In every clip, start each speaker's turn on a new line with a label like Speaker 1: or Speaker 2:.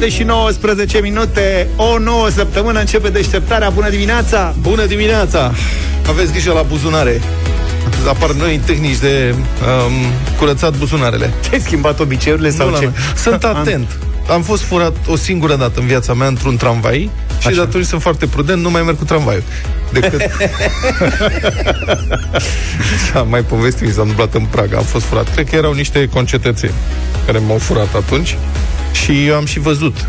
Speaker 1: 7 și 19 minute, o nouă săptămână începe deșteptarea. Bună dimineața!
Speaker 2: Bună dimineața! Aveți grijă la buzunare. Apar noi tehnici de um, curățat buzunarele.
Speaker 1: Te-ai schimbat obiceiurile sau
Speaker 2: Nu,
Speaker 1: ce?
Speaker 2: la- Sunt atent. Am fost furat o singură dată în viața mea într-un tramvai și
Speaker 1: Așa.
Speaker 2: de atunci sunt foarte prudent, nu mai merg cu tramvaiul. Decât... Am mai povestit, mi s-a întâmplat în Praga, am fost furat. Cred că erau niște concetățeni care m-au furat atunci și eu am și văzut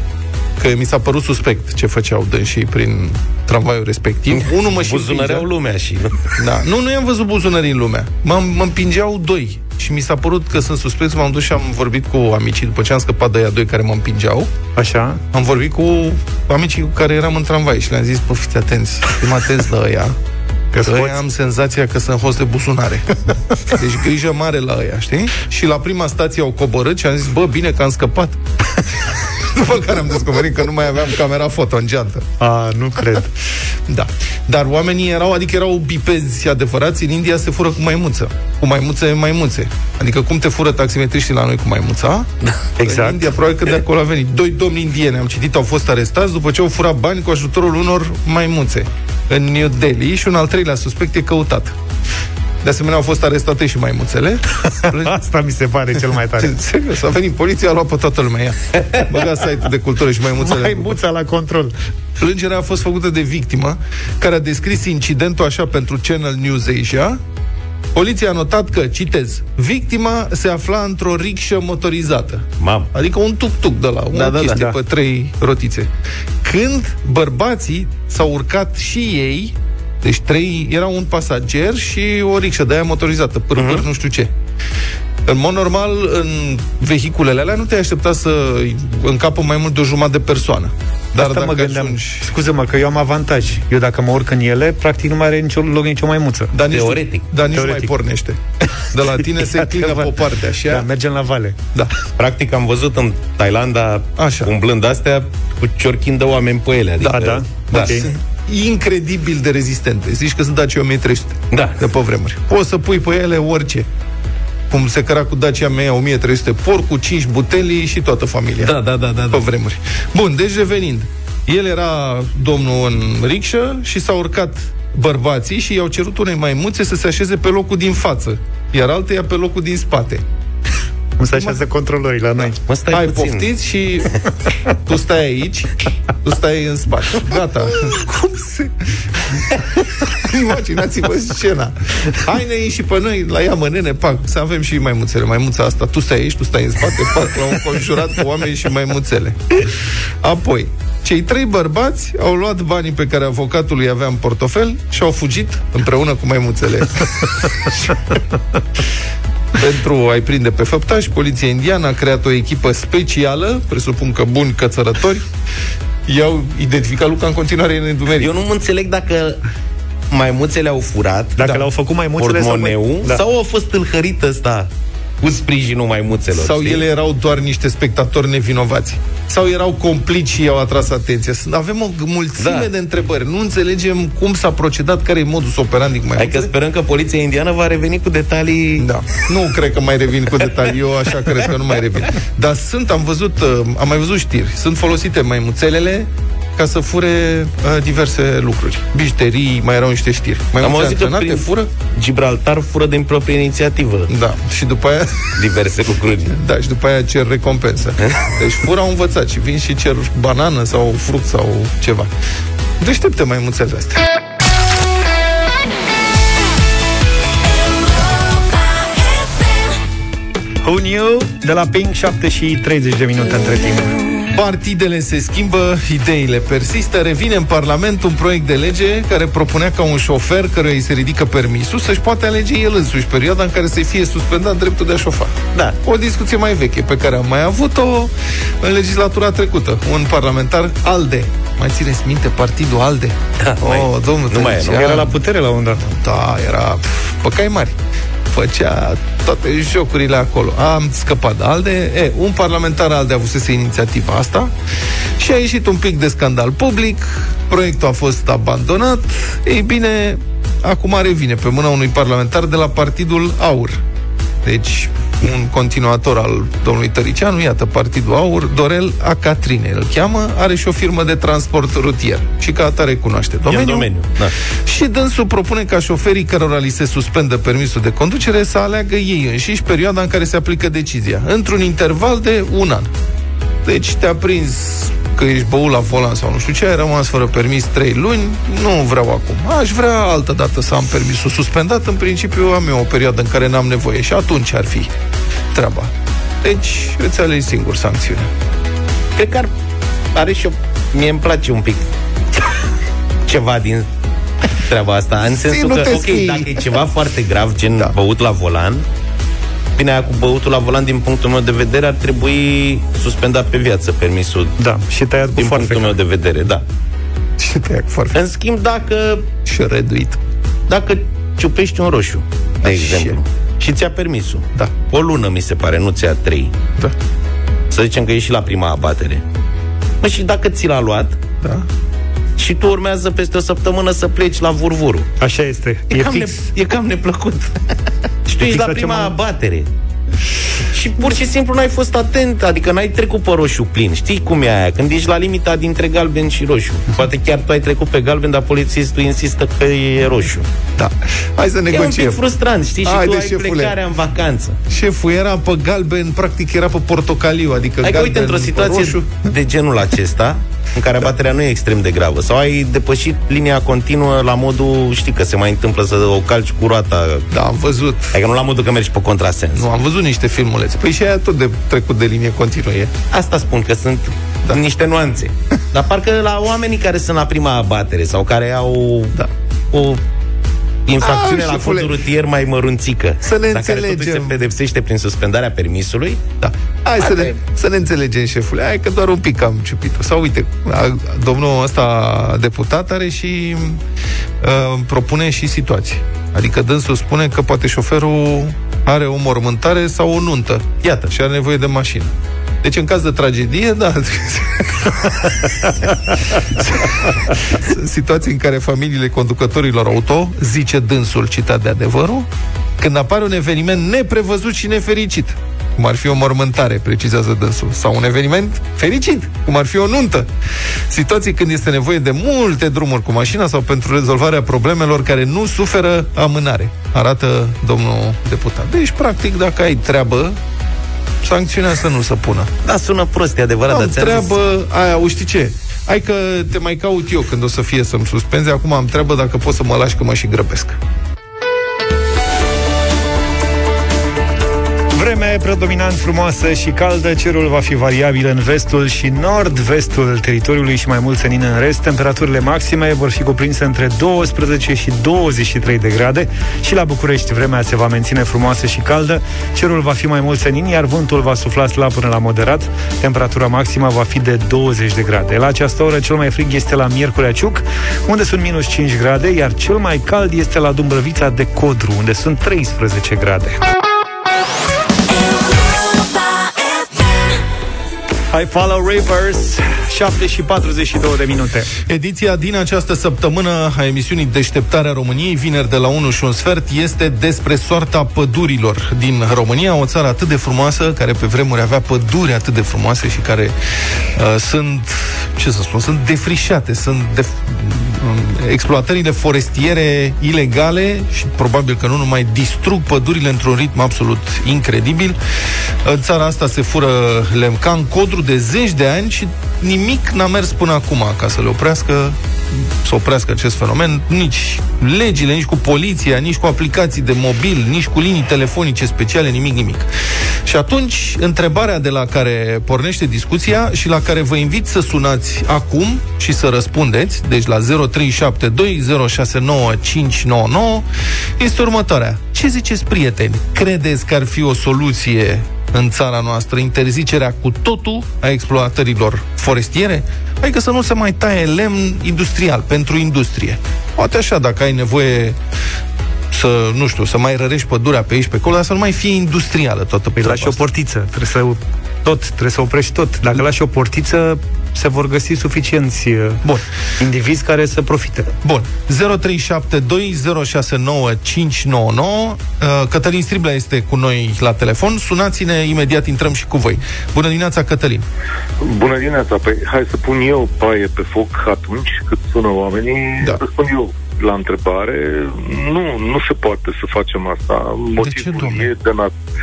Speaker 2: că mi s-a părut suspect ce făceau dânsii prin tramvaiul respectiv. Unul mă și
Speaker 3: Buzunăreau
Speaker 2: împingea.
Speaker 3: lumea și...
Speaker 2: Da. Nu, nu i-am văzut buzunării în lumea. Mă, mă împingeau doi. Și mi s-a părut că sunt suspecți. M-am dus și am vorbit cu amicii după ce am scăpat de aia doi care mă împingeau.
Speaker 1: Așa?
Speaker 2: Am vorbit cu amicii cu care eram în tramvai și le-am zis, bă, fiți atenți, fim atenți la ăia.
Speaker 1: Că
Speaker 2: Că ăia
Speaker 1: scoți?
Speaker 2: am senzația că sunt host de buzunare. Deci grijă mare la ăia, știi? Și la prima stație au coborât și am zis, bă, bine că am scăpat. După care am descoperit că nu mai aveam camera foto în geantă.
Speaker 1: A, nu cred.
Speaker 2: Da. Dar oamenii erau, adică erau bipezi adevărați, în India se fură cu maimuță. Cu maimuțe, maimuțe. Adică cum te fură taximetriștii la noi cu maimuța?
Speaker 1: Exact.
Speaker 2: În India, probabil că de acolo a venit. Doi domni indieni, am citit, au fost arestați după ce au furat bani cu ajutorul unor maimuțe în New Delhi și un al treilea suspect e căutat. De asemenea, au fost arestate și maimuțele.
Speaker 1: Asta mi se pare cel mai tare.
Speaker 2: Serios, a venit poliția, a luat pe toată lumea ea. Băga site de cultură și maimuțele.
Speaker 1: Mai muța la control.
Speaker 2: Plângerea a fost făcută de victimă, care a descris incidentul așa pentru Channel News Asia. Poliția a notat că, citez, victima se afla într-o rixă motorizată.
Speaker 3: Mam.
Speaker 2: Adică un tuk-tuk de la, o
Speaker 3: Da, da, da.
Speaker 2: chestie
Speaker 1: Da.
Speaker 2: pe trei rotițe. Când bărbații s-au urcat și ei, deci trei, era un pasager și o rixă de aia motorizată, pârpâr,
Speaker 1: Mhm.
Speaker 2: nu știu ce. În mod normal, în vehiculele alea nu te-ai aștepta să încapă mai mult de o jumătate de persoană. Dar
Speaker 1: Asta
Speaker 2: dacă
Speaker 1: mă gândeam.
Speaker 2: ajungi...
Speaker 1: Scuze-mă că eu am avantaj. Eu dacă mă urc în ele, practic nu mai are nicio loc nicio maimuță.
Speaker 2: Dar nici,
Speaker 3: Teoretic.
Speaker 2: Dar nici
Speaker 1: Teoretic.
Speaker 2: nu mai pornește. De la tine se înclină pe o parte, așa.
Speaker 1: Da, mergem la vale.
Speaker 2: Da.
Speaker 3: Practic am văzut în Thailanda,
Speaker 2: Așa.
Speaker 3: umblând astea, cu ciorchin de oameni pe ele. Adică,
Speaker 1: Da, da.
Speaker 3: da.
Speaker 1: Ok.
Speaker 2: Sunt incredibil de rezistente. Zici că sunt Dacia 1300
Speaker 3: Da.
Speaker 2: de pe vremuri. Poți să pui pe ele orice. Cum se căra cu Dacia mea 1300 porc cu 5 butelii și toată familia.
Speaker 3: Da, da, da, da,
Speaker 2: Pe
Speaker 3: da.
Speaker 2: vremuri. Bun, deci revenind. El era domnul în rixă și s-au urcat bărbații și i-au cerut unei maimuțe să se așeze pe locul din față, iar alteia pe locul din spate.
Speaker 1: Cum se așează controlorii la noi.
Speaker 3: Mă stai
Speaker 2: Hai,
Speaker 3: puțin.
Speaker 2: poftiți și tu stai aici, tu stai în spate. Gata. Cum se... Imaginați-vă scena. Hai ne și pe noi, la ea mănene, pac, să avem și maimuțele. Maimuța asta, tu stai aici, tu stai în spate, pac, la un conjurat cu oameni și maimuțele. Apoi, cei trei bărbați au luat banii pe care avocatul îi avea în portofel și au fugit împreună cu maimuțele. Pentru a-i prinde pe făptași, poliția indiană a creat o echipă specială, presupun că buni cățărători, i-au identificat Luca în continuare în întuneric.
Speaker 3: Eu nu mă înțeleg dacă maimuțele au furat
Speaker 1: Dacă
Speaker 2: Da.
Speaker 1: l-au făcut maimuțele sau...
Speaker 3: portmoneu
Speaker 1: Da.
Speaker 3: sau a fost tâlhărit ăsta cu sprijinul maimuțelor.
Speaker 2: Sau
Speaker 3: știi?
Speaker 2: ele erau doar niște spectatori nevinovați? Sau erau complici și i-au atras atenția? Sunt- Avem o mulțime
Speaker 3: Da.
Speaker 2: de întrebări. Nu înțelegem cum s-a procedat, care e modus operandi cu mai
Speaker 3: Hai că sperăm că poliția indiană va reveni cu detalii
Speaker 2: Da. Nu cred că mai revin cu detalii. Eu așa cred că nu mai revin. Dar sunt, am văzut, uh, am mai văzut știri. Sunt folosite maimuțelele ca să fure uh, diverse lucruri. Bijuterii, mai erau niște știri. Mai
Speaker 3: Am auzit că
Speaker 2: antrenate
Speaker 3: prin
Speaker 2: fură?
Speaker 3: Gibraltar fură din proprie inițiativă
Speaker 2: Da. Și după aia,
Speaker 3: diverse lucruri.
Speaker 2: da, și după aia cer recompensă. Deci fură au învățat și vin și cer banană sau fruct sau ceva. Deștepte maimuțele astea.
Speaker 1: Who knew? De la Pink, 7 și 30 de minute între timp.
Speaker 2: Partidele se schimbă, ideile persistă, revine în Parlament un proiect de lege care propunea ca un șofer căruia îi se ridică permisul să-și poate alege el însuși perioada în care să-i fie suspendat dreptul de a șofa.
Speaker 3: Da.
Speaker 2: O discuție mai veche pe care am mai avut-o în legislatura trecută. Un parlamentar ALDE. Mai țineți minte partidul ALDE?
Speaker 3: Da, mai-
Speaker 2: oh, domnul
Speaker 3: nu mai e, nu?
Speaker 2: Tănăcian.
Speaker 1: Era la putere la un dat.
Speaker 2: Da, era pf, pe cai mari. Făcea toate jocurile acolo. Am scăpat de ALDE. E, un parlamentar ALDE avusese inițiativa asta și a ieșit un pic de scandal public. Proiectul a fost abandonat. Ei bine, acum revine pe mâna unui parlamentar de la Partidul Aur. Deci, un continuator al domnului Tăricianu, iată, Partidul Aur, Dorel Acatrine îl cheamă, are și o firmă de transport rutier și ca atare cunoaște domeniul.
Speaker 3: domeniu, da.
Speaker 2: Și dânsul propune ca șoferii cărora li se suspendă permisul de conducere să aleagă ei înșiși perioada în care se aplică decizia, într-un interval de un an. Deci te-a prins că ești băut la volan sau nu știu ce, ai rămas fără permis 3 luni, nu vreau acum. Aș vrea altă dată să am permisul suspendat, în principiu am eu o perioadă în care n-am nevoie și atunci ar fi treaba. Deci îți alegi singur sancțiunea.
Speaker 3: Cred că ar, are și o... Mie îmi place un pic ceva din treaba asta. În sensul
Speaker 2: nu
Speaker 3: că,
Speaker 2: te
Speaker 3: ok,
Speaker 2: scrii.
Speaker 3: dacă e ceva foarte grav, gen
Speaker 2: Da.
Speaker 3: da. băut la volan, bine, aia cu băutul la volan, din punctul meu de vedere, ar trebui suspendat pe viață permisul.
Speaker 1: Da, și tăiat cu
Speaker 3: Din
Speaker 1: foarfeca.
Speaker 3: punctul meu de vedere, da.
Speaker 2: Și te ia foarte
Speaker 3: În schimb, dacă,
Speaker 2: și reduit.
Speaker 3: dacă ciupești un roșu, de
Speaker 2: Așa.
Speaker 3: exemplu, și ți-a permisul,
Speaker 2: Da.
Speaker 3: o lună, mi se pare, nu ți-a trei,
Speaker 2: Da.
Speaker 3: să zicem că ești la prima abatere. Mă, și dacă ți l-a luat,
Speaker 2: Da.
Speaker 3: și tu urmează peste o săptămână să pleci la vurvuru.
Speaker 1: Așa este.
Speaker 3: E,
Speaker 1: E,
Speaker 3: cam,
Speaker 1: fix.
Speaker 3: ne, e cam neplăcut. și tu
Speaker 1: E
Speaker 3: ești
Speaker 1: fix
Speaker 3: la
Speaker 1: la ce
Speaker 3: prima
Speaker 1: m-am-
Speaker 3: abatere. Și pur și simplu n-ai fost atent, adică n-ai trecut pe roșu plin. Știi cum e aia? Când ești la limita dintre galben și roșu. Poate chiar tu ai trecut pe galben, dar polițistul insistă că e roșu.
Speaker 2: Da. Hai să
Speaker 3: E un pic
Speaker 2: negociem.
Speaker 3: frustrant, știi? Și
Speaker 2: Haide,
Speaker 3: tu ai
Speaker 2: șefule.
Speaker 3: plecarea în vacanță.
Speaker 2: Șeful era pe galben, practic era pe portocaliu, adică
Speaker 3: Adică,
Speaker 2: galben
Speaker 3: uite, într-o
Speaker 2: pe
Speaker 3: situație
Speaker 2: roșu.
Speaker 3: de genul acesta, în care abaterea nu e extrem de gravă, sau ai depășit linia continuă la modul, știi că se mai întâmplă să o calci cu roata,
Speaker 2: Da, am văzut.
Speaker 3: adică nu la modul că mergi pe contrasens.
Speaker 2: Nu, am văzut niște filmulețe. Păi și aia tot de trecut de linie continuă e.
Speaker 3: Asta spun, că sunt da. niște nuanțe. Dar parcă la oamenii care sunt la prima abatere sau care au
Speaker 2: Da.
Speaker 3: o infracțiune
Speaker 2: Ah,
Speaker 3: la
Speaker 2: șefule.
Speaker 3: codul rutier mai mărunțică,
Speaker 2: Să ne
Speaker 3: dar care totuși se
Speaker 2: înțelegem.
Speaker 3: pedepsește prin suspendarea permisului,
Speaker 2: Da. Hai să
Speaker 3: Asta
Speaker 2: ne,
Speaker 3: e.
Speaker 2: să ne înțelegem, șefule. Hai că doar un pic am ciupit-o. Sau uite, a, domnul ăsta deputat are și uh, propune și situații. Adică dânsul spune că poate șoferul are o mormântare sau o nuntă.
Speaker 3: Iată.
Speaker 2: Și are nevoie de mașină. Deci în caz de tragedie, da. Sunt situații în care familiile conducătorilor auto, zice dânsul citat de adevărul, când apare un eveniment neprevăzut și nefericit, cum ar fi o mormântare, precizează dânsul, sau un eveniment fericit, cum ar fi o nuntă. Situații când este nevoie de multe drumuri cu mașina sau pentru rezolvarea problemelor care nu suferă amânare, arată domnul deputat. Deci, practic, dacă ai treabă, sancțiunea să nu se pună.
Speaker 3: da, sună prost, e adevărat, dar
Speaker 2: Am
Speaker 3: ți-am zis-
Speaker 2: treabă, aia, o știi ce? Hai că te mai caut eu când o să fie să-mi suspenzi. Acum am treabă dacă poți să mă lași că mă și grăbesc.
Speaker 1: Vreme predominant frumoasă și caldă, cerul va fi variabil în vestul și nord-vestul teritoriului și mai mult senin în rest. Temperaturile maxime vor fi cuprinse între 12 și 23 de grade și la București vremea se va menține frumoasă și caldă. Cerul va fi mai mult senin, iar vântul va sufla slab până la moderat. Temperatura maximă va fi de 20 de grade. La această oră cel mai frig este la Miercurea Ciuc, unde sunt minus 5 grade, iar cel mai cald este la Dumbrăvița de Codru, unde sunt 13 grade. I follow rivers 7 și 42 de minute.
Speaker 2: Ediția din această săptămână a emisiunii Deșteptarea României, vineri de la 1 și un sfert, este despre soarta pădurilor din România, o țară atât de frumoasă, care pe vremuri avea păduri atât de frumoase și care uh, sunt, ce să spun, sunt defrișate, sunt de, um, exploatările forestiere ilegale și probabil că nu numai distrug pădurile într-un ritm absolut incredibil. În țara asta se fură lemn ca în codru de zeci de ani și nimic n-a mers până acum ca să le oprească să oprească acest fenomen, nici legile, nici cu poliția, nici cu aplicații de mobil, nici cu linii telefonice speciale, nimic, nimic. Și atunci, întrebarea de la care pornește discuția și la care vă invit să sunați acum și să răspundeți, deci la 0372069599, este următoarea. Ce ziceți, prieteni? Credeți că ar fi o soluție în țara noastră interzicerea cu totul a exploatărilor forestiere? Adică să nu se mai taie lemn industrial, pentru industrie. Poate așa, dacă ai nevoie să, nu știu, să mai rărești pădurea pe aici, pe acolo, dar să nu mai fie industrială toată
Speaker 1: Păi
Speaker 2: treaba
Speaker 1: lași o
Speaker 2: asta.
Speaker 1: portiță Trebuie să tot, trebuie să oprești tot. Dacă lași o portiță, se vor găsi suficienți uh,
Speaker 2: Bun.
Speaker 1: indivizi care să profite.
Speaker 2: Bun. 0372069599. Uh, Cătălin Striblea este cu noi la telefon. Sunați-ne, imediat intrăm și cu voi. Bună dimineața, Cătălin.
Speaker 4: Bună dimineața, păi hai să pun eu paie pe foc atunci cât sună oamenii,
Speaker 2: Da.
Speaker 4: da. răspund eu la întrebare. Nu, nu se poate să facem asta. Motivul
Speaker 2: domnule?
Speaker 4: e de, nat-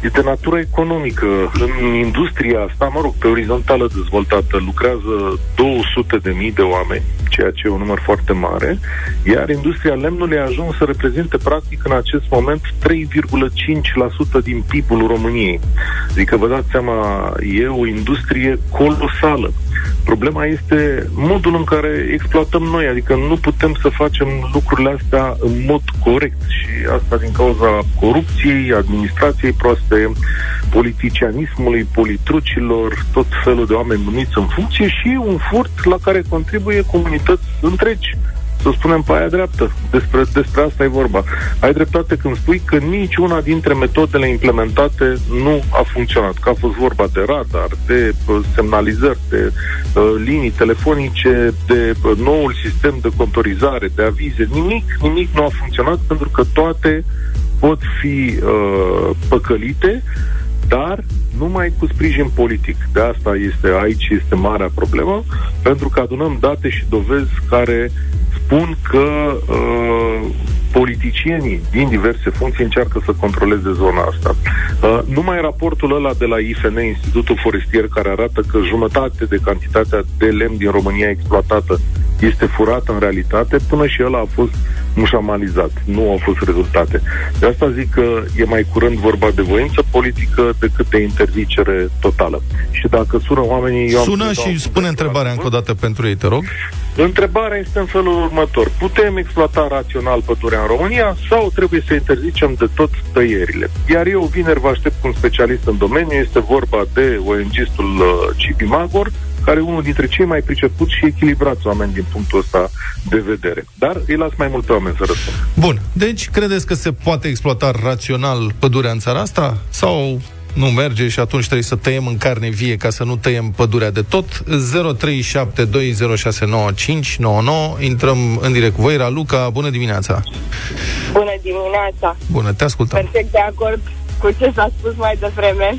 Speaker 4: e de natură economică. În industria asta, mă rog, pe orizontală dezvoltată, lucrează 200 de mii de oameni, ceea ce e un număr foarte mare, iar industria lemnului a ajuns să reprezinte practic în acest moment 3,5% din PIB-ul României. Adică vă dați seama, e o industrie colosală. Problema este modul în care exploatăm noi, adică nu putem să facem lucrurile astea în mod corect și asta din cauza corupției, administrației proaste, politicianismului, politrucilor, tot felul de oameni numiți în funcție și un furt la care contribuie comunități întregi să spunem pe aia dreaptă. Despre, despre asta e vorba. Ai dreptate când spui că niciuna dintre metodele implementate nu a funcționat. Că a fost vorba de radar, de uh, semnalizări, de uh, linii telefonice, de uh, noul sistem de contorizare, de avize. Nimic, nimic nu a funcționat pentru că toate pot fi uh, păcălite dar numai cu sprijin politic. De asta este aici este marea problemă, pentru că adunăm date și dovezi care spun că uh, politicienii din diverse funcții încearcă să controleze zona asta. Uh, numai raportul ăla de la IFN, Institutul Forestier, care arată că jumătate de cantitatea de lemn din România exploatată este furată în realitate, până și ăla a fost mușamalizat. Nu au fost rezultate. De asta zic că e mai curând vorba de voință politică decât de interzicere totală. Și dacă sună oamenii... Eu am
Speaker 2: Sună
Speaker 4: să dau
Speaker 2: și
Speaker 4: un
Speaker 2: spune
Speaker 4: cuvânt
Speaker 2: întrebarea
Speaker 4: la
Speaker 2: încă o dată pentru ei, te rog.
Speaker 4: Întrebarea este în felul următor. Putem exploata rațional pădurea în România sau trebuie să interzicem de tot tăierile? Iar eu vineri vă aștept cu un specialist în domeniu. Este vorba de ONG-istul uh, Cipi Magor, care e unul dintre cei mai pricepuți și echilibrați oameni din punctul ăsta de vedere. Dar îi las mai multe oameni să răspundă.
Speaker 2: Bun. Deci, credeți că se poate exploata rațional pădurea în țara asta? Sau nu merge și atunci trebuie să tăiem în carne vie ca să nu tăiem pădurea de tot? 0372069599 Intrăm în direct cu voi. Raluca, bună dimineața!
Speaker 5: Bună dimineața!
Speaker 2: Bună, te ascultăm.
Speaker 5: Perfect de acord cu ce s-a spus mai devreme.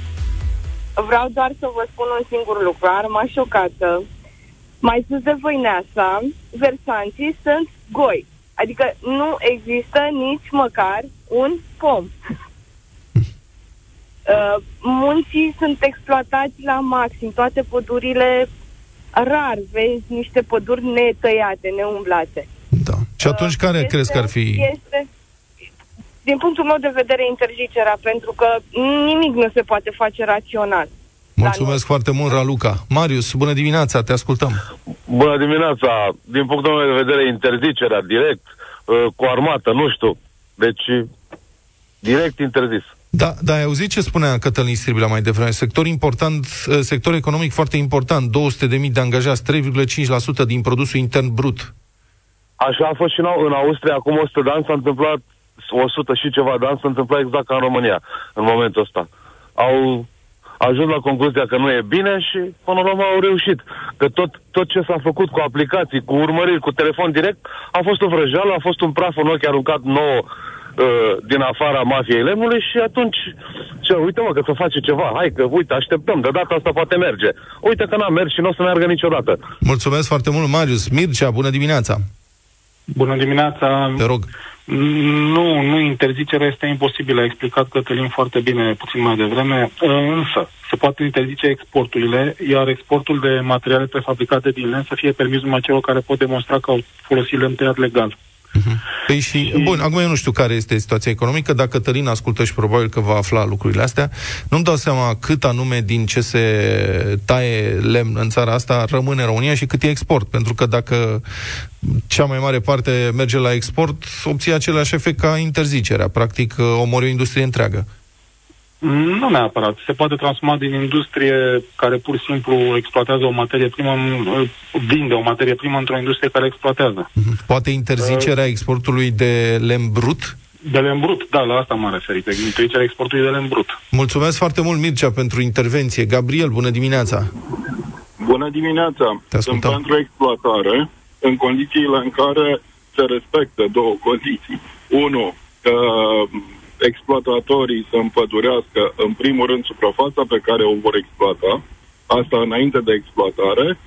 Speaker 5: Vreau doar să vă spun un singur lucru. Arma șocată. Mai sus de Voineasa, versanții sunt goi. Adică nu există nici măcar un pom. Uh, munții sunt exploatați la maxim. Toate pădurile rar vezi niște păduri netăiate, neumblate.
Speaker 2: Da. Și atunci care
Speaker 5: Este-
Speaker 2: crezi că ar fi...
Speaker 5: Este, din punctul meu de vedere, interzicerea, pentru că nimic nu se poate face rațional.
Speaker 2: Mulțumesc foarte mult, Raluca. Marius, bună dimineața, te ascultăm.
Speaker 6: Bună dimineața! Din punctul meu de vedere, interzicerea direct, uh, cu armată, nu știu. Deci, direct interzis.
Speaker 2: Da, da, ai auzit ce spunea Cătălin Stribilea mai devreme? Sector important, eh, sector economic foarte important, 200.000 de angajați, 3,5% din produsul intern brut.
Speaker 6: Așa a fost și în, Au- în Austria, acum 100 de ani s-a întâmplat, 100 și ceva de ani s-a întâmplat exact ca în România, în momentul ăsta. Au ajuns la concluzia că nu e bine și până la urmă au reușit. Că tot, tot ce s-a făcut cu aplicații, cu urmăriri, cu telefon direct, a fost o vrăjeală, a fost un praf în ochi aruncat nouă uh, din afara mafiei lemnului și atunci, ce, uite mă că se face ceva, hai că, uite, așteptăm, de data asta poate merge. Uite că n-a mers și nu o să meargă niciodată.
Speaker 2: Mulțumesc foarte mult, Marius. Mircea, bună dimineața.
Speaker 7: Bună dimineața.
Speaker 2: Te rog.
Speaker 7: Nu, nu, interzicerea este imposibilă, a explicat Cătălin foarte bine puțin mai devreme, însă se poate interzice exporturile, iar exportul de materiale prefabricate din lemn să fie permis numai celor care pot demonstra că au folosit lemn tăiat legal.
Speaker 2: Păi și, bun, acum eu nu știu care este situația economică, dar Cătălin ascultă și probabil că va afla lucrurile astea. Nu-mi dau seama cât anume din ce se taie lemn în țara asta rămâne în România și cât e export, pentru că dacă cea mai mare parte merge la export, obții același efect ca interzicerea. Practic, omori o industrie întreagă.
Speaker 7: Nu neapărat. Se poate transforma din industrie care pur și simplu exploatează o materie primă, în- vinde o materie primă într-o industrie care exploatează.
Speaker 2: Poate interzicerea exportului de lemn brut
Speaker 7: De lemn brut, da, la asta m-am referit. Interzicerea exportului de lemn brut.
Speaker 2: Mulțumesc foarte mult, Mircea, pentru intervenție. Gabriel, bună dimineața!
Speaker 8: Bună dimineața!
Speaker 2: Te
Speaker 8: Sunt
Speaker 2: ascultăm.
Speaker 8: pentru exploatare în condițiile în care se respectă două condiții. Unu, că exploatatorii să împădurească în primul rând suprafața pe care o vor exploata, asta înainte de exploatare,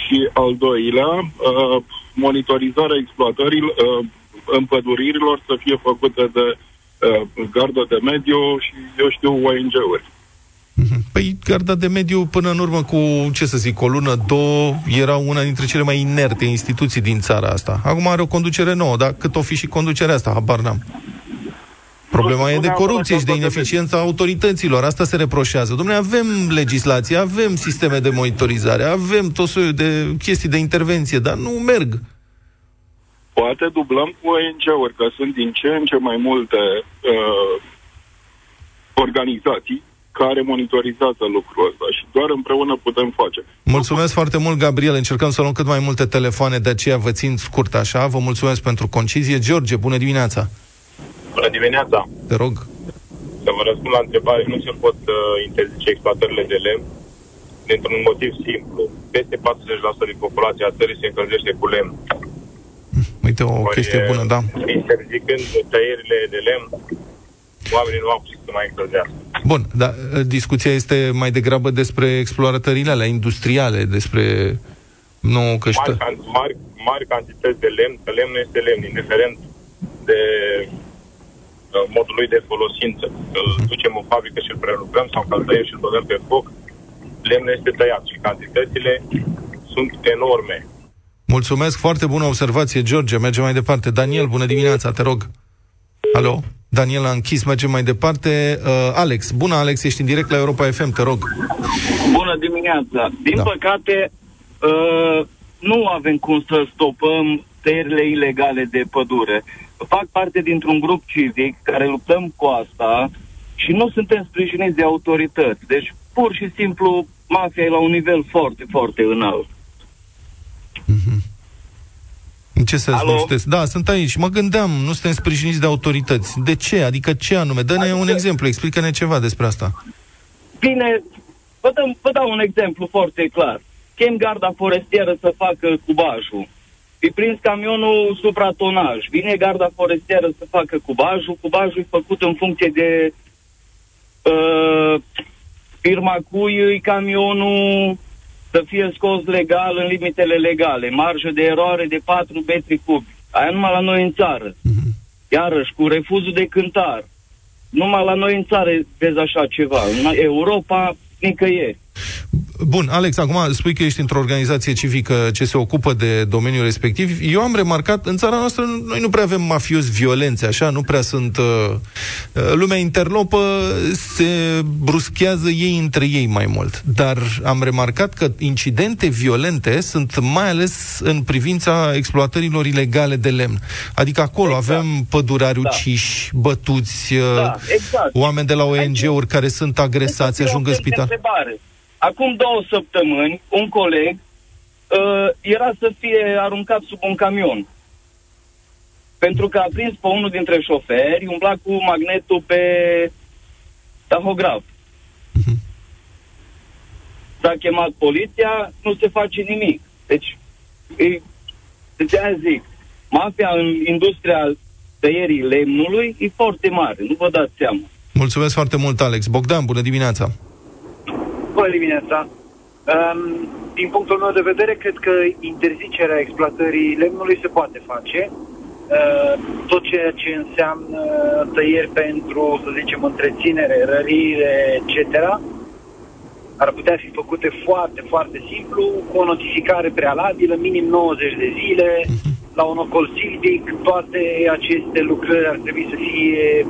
Speaker 8: și al doilea, uh, monitorizarea exploatării uh, împăduririlor să fie făcute de uh, gardă de mediu și, eu știu, ONG-uri.
Speaker 2: Păi, garda de mediu, până în urmă cu, ce să zic, o lună, două, era una dintre cele mai inerte instituții din țara asta. Acum are o conducere nouă, dar cât o fi și conducerea asta, habar n-am. Problema e de corupție și de ineficiența autorităților. Asta se reproșează. Domnule, avem legislație, avem sisteme de monitorizare, avem tot soiul de chestii de intervenție, dar nu merg.
Speaker 8: Poate dublăm cu ONG-uri, că sunt din ce în ce mai multe uh, organizații care monitorizează lucrul ăsta și doar împreună putem face.
Speaker 2: Mulțumesc foarte mult, Gabriel. Încercăm să luăm cât mai multe telefoane, de aceea vă țin scurt așa. Vă mulțumesc pentru concizie. George, bună dimineața!
Speaker 9: Bună dimineața!
Speaker 2: Te rog.
Speaker 9: Să vă răspund la întrebare. Nu se pot uh, interzice exploatările de lemn dintr-un motiv simplu. Peste 40% din populația țării se încălzește cu lemn.
Speaker 2: Uite, o chestie
Speaker 9: e-
Speaker 2: bună, da.
Speaker 9: Interzicând tăierile de lemn, oamenii nu au cum să mai încălzească.
Speaker 2: Bun, dar uh, discuția este mai degrabă despre exploratările alea industriale, despre... Nu, că
Speaker 9: Mari,
Speaker 2: ștă...
Speaker 9: can- mari, mari cantități de lemn, că lemnul este lemn, indiferent de uh, modul lui de folosință. Că îl ducem în fabrică și îl prelucrăm sau că îl tăiem și îl băgăm pe foc, lemnul este tăiat și cantitățile sunt enorme.
Speaker 2: Mulțumesc, foarte bună observație, George. Mergem mai departe. Daniel, bună dimineața, te rog. Alo? Daniel a închis, mergem mai departe. Uh, Alex, bună Alex, ești în direct la Europa FM, te rog.
Speaker 10: Bună dimineața! Din
Speaker 2: Da.
Speaker 10: da. păcate, uh, nu avem cum să stopăm tăierile ilegale de pădure. Fac parte dintr-un grup civic care luptăm cu asta și nu suntem sprijiniți de autorități. Deci, pur și simplu, mafia e la un nivel foarte, foarte înalt.
Speaker 2: În ce sens
Speaker 10: Alo?
Speaker 2: nu sunteți? Da, sunt aici. Mă gândeam, nu suntem sprijiniți de autorități. De ce? Adică ce anume? Dă-ne
Speaker 10: Adică-
Speaker 2: un exemplu, explică-ne ceva despre asta.
Speaker 10: Bine, vă, dăm, vă dau un exemplu foarte clar. Chem garda forestieră să facă cubajul. E prins camionul supratonaj. Vine garda forestieră să facă cubajul. Cubajul e făcut în funcție de uh, firma cui e camionul să fie scos legal în limitele legale. Marjă de eroare de 4 metri cubi. Aia numai la noi în țară. Iarăși, cu refuzul de cântar. Numai la noi în țară vezi așa ceva. În Europa, nicăieri.
Speaker 2: Bun, Alex, acum spui că ești într-o organizație civică ce se ocupă de domeniul respectiv. Eu am remarcat, în țara noastră, noi nu prea avem mafiozi violenți, așa, nu prea sunt... Uh, uh, lumea interlopă, se bruschează ei între ei mai mult. Dar am remarcat că incidente violente sunt mai ales în privința exploatărilor ilegale de lemn. Adică acolo
Speaker 10: Exact.
Speaker 2: avem pădurari uciși, bătuți, uh,
Speaker 10: Da, exact.
Speaker 2: oameni de la ONG-uri care sunt agresați,
Speaker 10: Este
Speaker 2: ajung
Speaker 10: o
Speaker 2: în
Speaker 10: fel de
Speaker 2: spital.
Speaker 10: Întrebare. Acum două săptămâni, un coleg uh, era să fie aruncat sub un camion. Pentru că a prins pe unul dintre șoferi, umbla cu magnetul pe tahograf. S-a chemat poliția, nu se face nimic. Deci, e, de aia zic, mafia în industria tăierii lemnului e foarte mare, nu vă dați seama.
Speaker 2: Mulțumesc foarte mult, Alex. Bogdan, bună dimineața!
Speaker 11: Bună dimineața! Um, din punctul meu de vedere, cred că interzicerea exploatării lemnului se poate face. Uh, tot ceea ce înseamnă tăieri pentru, să zicem, întreținere, rărire, etc., ar putea fi făcute foarte, foarte simplu, cu o notificare prealabilă, minim 90 de zile, la un ocol silvic, toate aceste lucrări ar trebui să fie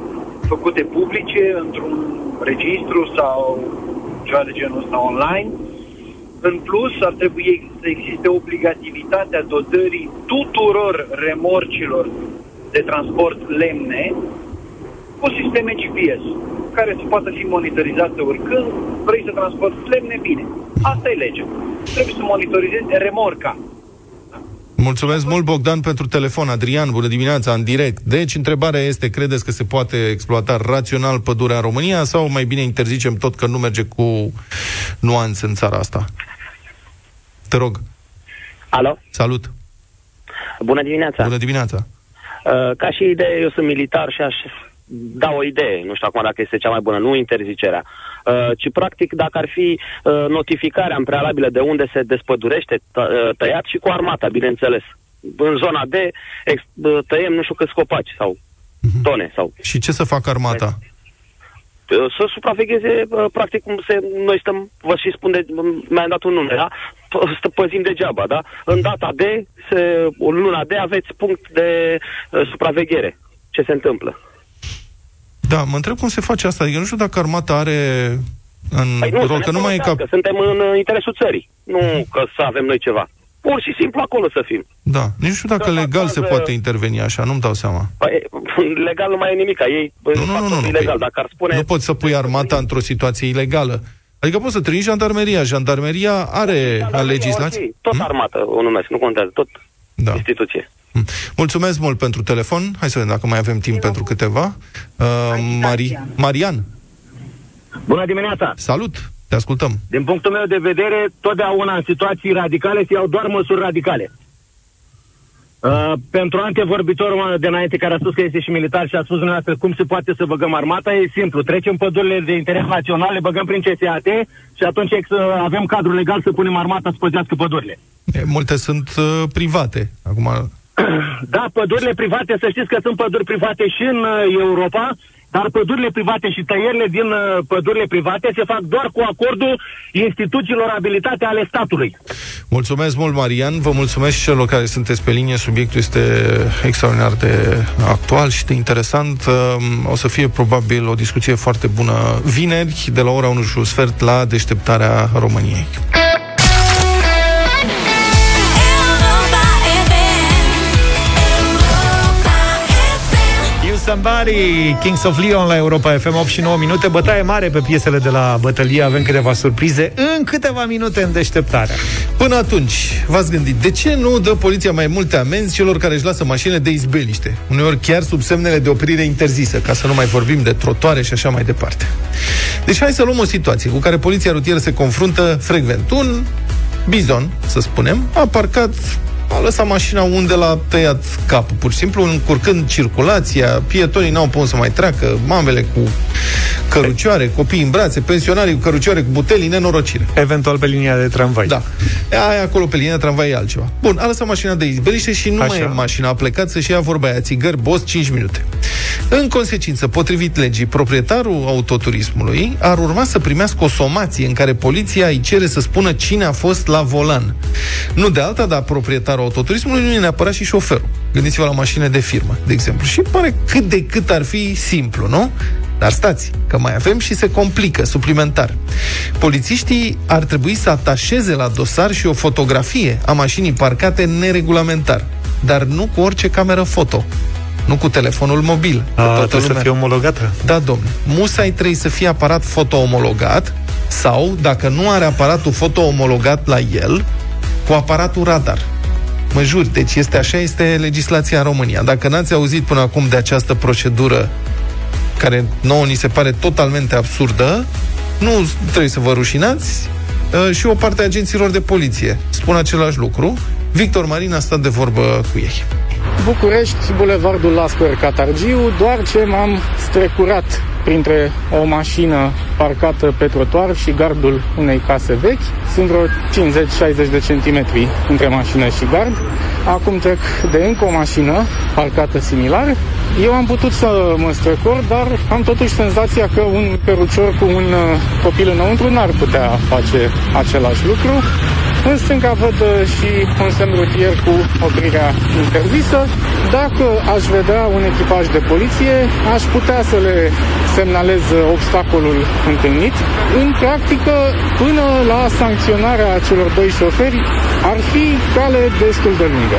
Speaker 11: făcute publice într-un registru sau ceva de genul ăsta online. În plus, ar trebui să existe obligativitatea dotării tuturor remorcilor de transport lemne cu sisteme GPS, care să poată fi monitorizate oricând vrei să transporti lemne, bine. Asta e legea. Trebuie să monitorizezi remorca.
Speaker 2: Mulțumesc mult, Bogdan, pentru telefon. Adrian, bună dimineața, în direct. Deci, întrebarea este, credeți că se poate exploata rațional pădurea în România sau mai bine interzicem tot că nu merge cu nuanțe în țara asta? Te rog.
Speaker 12: Alo?
Speaker 2: Salut.
Speaker 12: Bună dimineața.
Speaker 2: Bună dimineața.
Speaker 12: Uh, ca și idee, eu sunt militar și aș da o idee, nu știu acum dacă este cea mai bună, nu interzicerea, uh, ci practic dacă ar fi uh, notificarea în prealabilă de unde se despădurește tă, uh, tăiat și cu armata, bineînțeles. În zona D ex, uh, tăiem nu știu câți copaci sau tone sau
Speaker 2: Și ce să facă armata?
Speaker 12: uh, să supravegheze, uh, practic, cum se, noi stăm, vă și spun, de, mi-am dat un nume, da? P- Stă păzim degeaba, da? În data de, se, în luna de, aveți punct de uh, supraveghere. Ce se întâmplă?
Speaker 2: Da, mă întreb cum se face asta. Adică nu știu dacă armata are în
Speaker 12: Păi nu,
Speaker 2: rol,
Speaker 12: să ne
Speaker 2: că nu mai e ca...
Speaker 12: folosească. Suntem în uh, interesul țării, nu că să avem noi ceva. Pur și simplu acolo să fim.
Speaker 2: Da, nici nu știu dacă
Speaker 12: Că
Speaker 2: legal se
Speaker 12: datează-
Speaker 2: poate interveni așa, nu-mi dau seama.
Speaker 12: Păi, legal nu mai e nimic. Ei
Speaker 2: Nu, nu, nu, nu, nu,
Speaker 12: ilegal.
Speaker 2: păi
Speaker 12: Dacă ar spune...
Speaker 2: Nu poți să pui armata într-o situație ilegală. Adică poți să trimiți jandarmeria. Jandarmeria are legislație.
Speaker 12: Ok, Tot armată o numesc, nu contează. Tot
Speaker 2: Da.
Speaker 12: instituție.
Speaker 2: Mulțumesc mult pentru telefon. Hai să vedem dacă mai avem timp pentru câteva. Uh, Mari... Marian,
Speaker 13: Bună dimineața!
Speaker 2: salut! Te ascultăm.
Speaker 13: Din punctul meu de vedere, totdeauna în situații radicale se iau doar măsuri radicale. Uh, pentru antevorbitorul meu de înainte care a spus că este și militar și a spus dumneavoastră cum se poate să băgăm armata, e simplu. Trecem pădurile de interes național, le băgăm prin CSAT și atunci ex- avem cadrul legal să punem armata să păzească pădurile.
Speaker 2: E, multe sunt uh, private. Acum,
Speaker 13: Da, pădurile private, să știți că sunt păduri private și în uh, Europa, dar pădurile private și tăierile din uh, pădurile private se fac doar cu acordul instituțiilor abilitate ale statului.
Speaker 2: mulțumesc mult, Marian. Vă mulțumesc și celor care sunteți pe linie. Subiectul este extraordinar de actual și de interesant. Um, O să fie probabil o discuție foarte bună vineri, de la ora 1 și un sfert, la deșteptarea României.
Speaker 1: Somebody, Kings of Leon la Europa FM 8 și 9 minute Bătaie mare pe piesele de la bătălie Avem câteva surprize în câteva minute în deșteptarea
Speaker 2: Până atunci, v-ați gândit, de ce nu dă poliția mai multe amenzi celor care își lasă mașinile de izbeliște? Uneori chiar sub semnele de oprire interzisă, ca să nu mai vorbim de trotoare și așa mai departe. Deci hai să luăm o situație cu care poliția rutieră se confruntă frecvent. Un bizon, să spunem, a parcat a lăsat mașina unde l-a tăiat capul, pur și simplu, încurcând circulația, pietonii n-au putut să mai treacă, mamele cu cărucioare, copii în brațe, pensionarii cu cărucioare, cu butelii, nenorocire.
Speaker 1: Eventual pe linia de tramvai
Speaker 2: Da. Aia acolo pe linia de tramvai e altceva. Bun, a lăsat mașina de izbeliște și nu
Speaker 1: Așa.
Speaker 2: mai e mașina. A plecat să-și ia vorba aia, țigări, boss, 5 minute. În consecință, potrivit legii, proprietarul autoturismului ar urma să primească o somație în care poliția îi cere să spună cine a fost la volan. Nu de alta, dar proprietarul autoturismului nu e neapărat și șoferul. Gândiți-vă la mașină de firmă, de exemplu. Și pare cât de cât ar fi simplu, nu? Dar stați, că mai avem și se complică suplimentar. Polițiștii ar trebui să atașeze la dosar și o fotografie a mașinii parcate neregulamentar, dar nu cu orice cameră foto. Nu cu telefonul mobil.
Speaker 1: A,
Speaker 2: Că toată
Speaker 1: trebuie să
Speaker 2: lumea-
Speaker 1: fie omologată
Speaker 2: da, domnule. Musai trebuie să fie aparat foto-omologat sau, dacă nu are aparatul foto-omologat la el, cu aparatul radar. Mă jur, deci este așa, este legislația în România. Dacă n-ați auzit până acum de această procedură care nouă ni se pare totalmente absurdă, nu trebuie să vă rușinați uh, și o parte a agenților de poliție spun același lucru. Victor Marin a stat de vorbă cu ei.
Speaker 14: București, Bulevardul Lascăr Catargiu, doar ce m-am strecurat printre o mașină parcată pe trotuar și gardul unei case vechi. Sunt vreo 50-60 de centimetri între mașină și gard. Acum trec de încă o mașină parcată similar. Eu am putut să mă strecor, dar am totuși senzația că un cărucior cu un uh, copil înăuntru n-ar putea face același lucru. În stânga văd uh, și un semn rutier cu oprirea interzisă. Dacă aș vedea un echipaj de poliție, aș putea să le semnalez uh, obstacolul întâlnit. În practică, până la sancționarea celor doi șoferi, ar fi cale destul de lungă.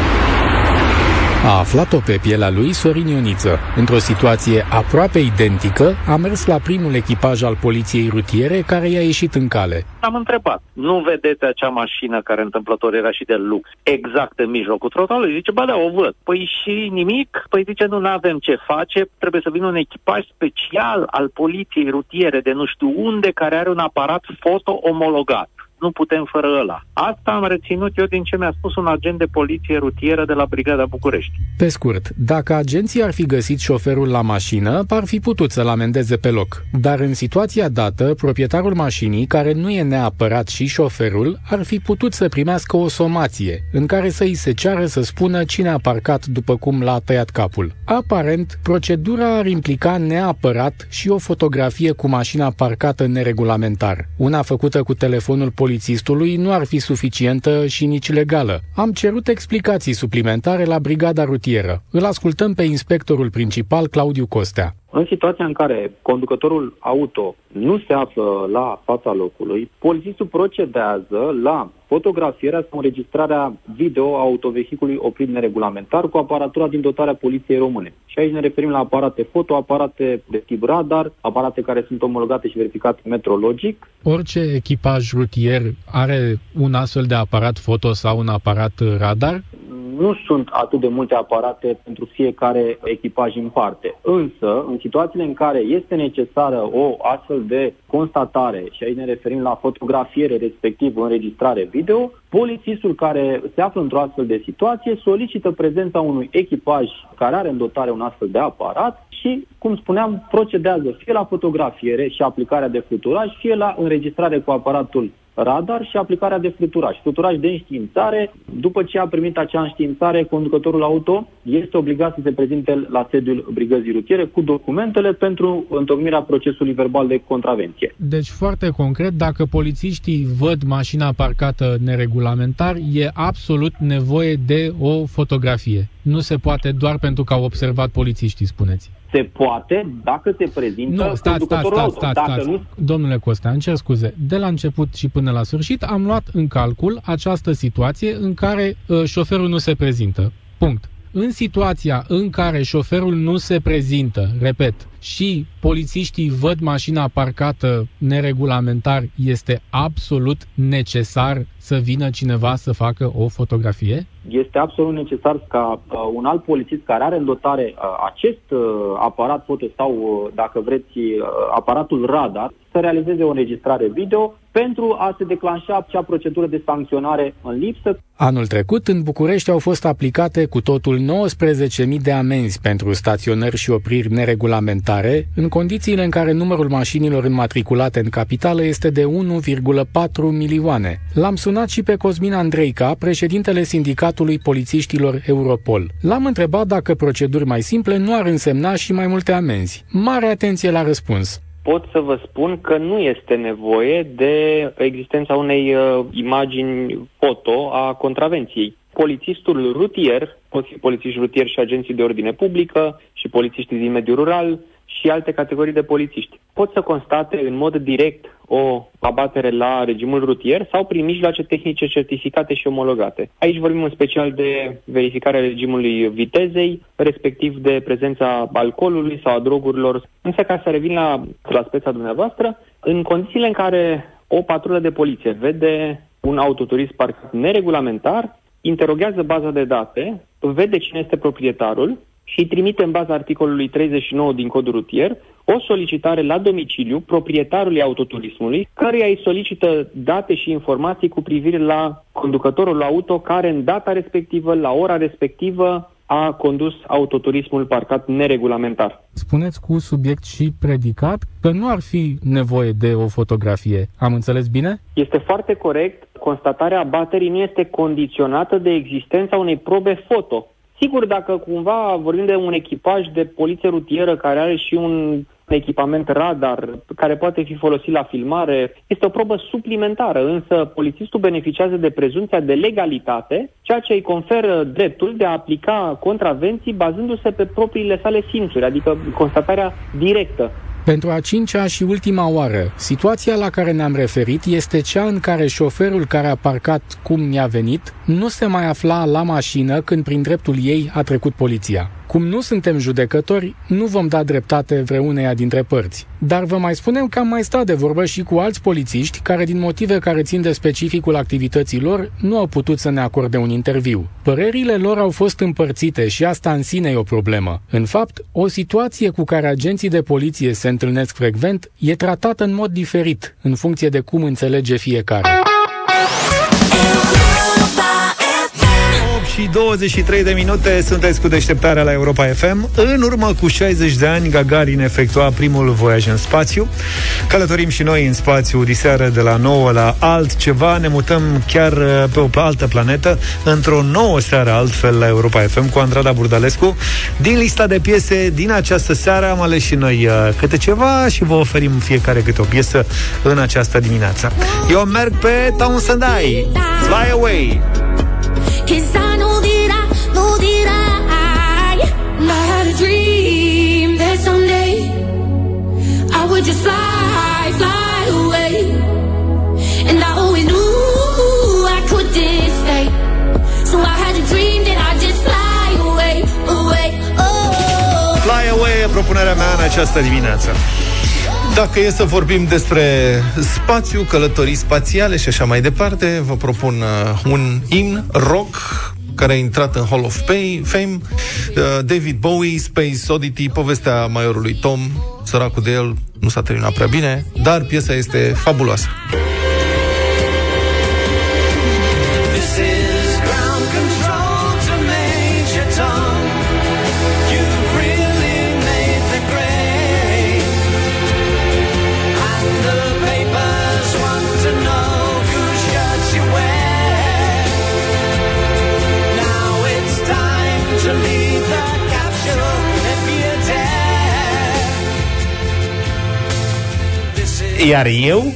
Speaker 15: A aflat-o pe pielea lui Sorin Ioniță. Într-o situație aproape identică, a mers la primul echipaj al poliției rutiere care i-a ieșit în cale.
Speaker 16: Am întrebat, nu vedeți acea mașină care întâmplător era și de lux, exact în mijlocul trotuarului? Zice, ba da, o văd. Păi și nimic? Păi zice, nu avem ce face, trebuie să vină un echipaj special al poliției rutiere de nu știu unde, care are un aparat foto omologat nu putem fără ăla. Asta am reținut eu din ce mi-a spus un agent de poliție rutieră de la Brigada București.
Speaker 15: Pe scurt, dacă agenții ar fi găsit șoferul la mașină, ar fi putut să-l amendeze pe loc. Dar în situația dată, proprietarul mașinii, care nu e neapărat și șoferul, ar fi putut să primească o somație, în care să îi se ceară să spună cine a parcat după cum l-a tăiat capul. Aparent, procedura ar implica neapărat și o fotografie cu mașina parcată neregulamentar, una făcută cu telefonul poliției polițistului nu ar fi suficientă și nici legală. Am cerut explicații suplimentare la brigada rutieră. Îl ascultăm pe inspectorul principal Claudiu Costea.
Speaker 17: În situația în care conducătorul auto nu se află la fața locului, polițistul procedează la fotografierea sau înregistrarea video a autovehicului oprit neregulamentar cu aparatura din dotarea Poliției Române. Și aici ne referim la aparate foto, aparate de tip radar, aparate care sunt omologate și verificate metrologic.
Speaker 15: Orice echipaj rutier are un astfel de aparat foto sau un aparat radar?
Speaker 17: Nu sunt atât de multe aparate pentru fiecare echipaj în parte. Însă, în situațiile în care este necesară o astfel de constatare, și aici ne referim la fotografiere, respectiv înregistrare video, polițistul care se află într-o astfel de situație solicită prezența unui echipaj care are în dotare un astfel de aparat și, cum spuneam, procedează fie la fotografiere și aplicarea de fluturaj, fie la înregistrare cu aparatul radar și aplicarea de fluturaj. Fluturaj de înștiințare, după ce a primit acea înștiințare, conducătorul auto este obligat să se prezinte la sediul brigăzii rutiere cu documentele pentru întocmirea procesului verbal de contravenție.
Speaker 15: Deci, foarte concret, dacă polițiștii văd mașina parcată neregulamentar, e absolut nevoie de o fotografie. Nu se poate doar pentru că au observat polițiștii, spuneți.
Speaker 17: Se poate dacă se prezintă
Speaker 15: nu, stați, stați, stați, stați, stați. Nu... Domnule Costa, îmi cer scuze. De la început și până la sfârșit am luat în calcul această situație în care uh, șoferul nu se prezintă. Punct. În situația în care șoferul nu se prezintă, repet, și polițiștii văd mașina parcată neregulamentar, este absolut necesar să vină cineva să facă o fotografie?
Speaker 17: Este absolut necesar ca uh, un alt polițist care are în dotare uh, acest uh, aparat foto sau, uh, dacă vreți, uh, aparatul radar, să realizeze o înregistrare video pentru a se declanșa acea procedură de sancționare în lipsă.
Speaker 15: Anul trecut, în București au fost aplicate cu totul 19.000 de amenzi pentru staționări și opriri neregulamentare, în condițiile în care numărul mașinilor înmatriculate în capitală este de 1,4 milioane. L-am sunat și pe Cosmin Andreica, președintele Sindicatului Polițiștilor Europol. L-am întrebat dacă proceduri mai simple nu ar însemna și mai multe amenzi. Mare atenție la răspuns
Speaker 17: pot să vă spun că nu este nevoie de existența unei uh, imagini foto a contravenției. Polițistul rutier, pot fi polițiști rutieri și agenții de ordine publică și polițiștii din mediul rural, și alte categorii de polițiști. Pot să constate în mod direct o abatere la regimul rutier sau prin mijloace tehnice certificate și omologate. Aici vorbim în special de verificarea regimului vitezei, respectiv de prezența alcoolului sau a drogurilor. Însă, ca să revin la, la speța dumneavoastră, în condițiile în care o patrulă de poliție vede un autoturism parcat neregulamentar, interoghează baza de date, vede cine este proprietarul și trimite în baza articolului 39 din codul rutier o solicitare la domiciliu proprietarului autoturismului, căruia îi solicită date și informații cu privire la conducătorul auto care în data respectivă, la ora respectivă, a condus autoturismul parcat neregulamentar.
Speaker 15: Spuneți cu subiect și predicat că nu ar fi nevoie de o fotografie. Am înțeles bine?
Speaker 17: Este foarte corect. Constatarea abaterii nu este condiționată de existența unei probe foto. Sigur, dacă cumva vorbim de un echipaj de poliție rutieră care are și un echipament radar care poate fi folosit la filmare, este o probă suplimentară, însă polițistul beneficiază de prezumția de legalitate, ceea ce îi conferă dreptul de a aplica contravenții bazându-se pe propriile sale simțuri, adică constatarea directă
Speaker 15: Pentru a cincea și ultima oară, situația la care ne-am referit este cea în care șoferul care a parcat cum mi-a venit nu se mai afla la mașină când prin dreptul ei a trecut poliția. Cum nu suntem judecători, nu vom da dreptate vreuneia dintre părți. Dar vă mai spunem că am mai stat de vorbă și cu alți polițiști care, din motive care țin de specificul activității lor, nu au putut să ne acorde un interviu. Părerile lor au fost împărțite și asta în sine e o problemă. În fapt, o situație cu care agenții de poliție se întâlnesc frecvent e tratată în mod diferit, în funcție de cum înțelege fiecare.
Speaker 1: Și 23 de minute sunteți cu deșteptarea la Europa FM. În urmă cu 60 de ani, Gagarin efectua primul voiaj în spațiu. Călătorim și noi în spațiu diseară de la 9 la altceva. Ne mutăm chiar uh, pe o altă planetă, într-o nouă seară altfel la Europa FM cu Andrada Burdalescu. Din lista de piese din această seară am ales și noi uh, câte ceva și vă oferim fiecare câte o piesă în această dimineață. Eu merg pe Townsend Eye, Fly Away.
Speaker 18: Cause I know that I, know that I, I had a dream that someday I would just fly, fly away. And I always knew I couldn't stay. So I had a dream that I'd just fly away, away, oh.
Speaker 1: Fly Away e propunerea mea în această dimineață.
Speaker 2: Dacă e să vorbim despre spațiu, călătorii spațiale și așa mai departe, vă propun uh, un imn rock care a intrat în Hall of Fame, uh, David Bowie, Space Oddity, povestea maiorului Tom, săracul de el nu s-a terminat prea bine, dar piesa este fabuloasă.
Speaker 3: Iar eu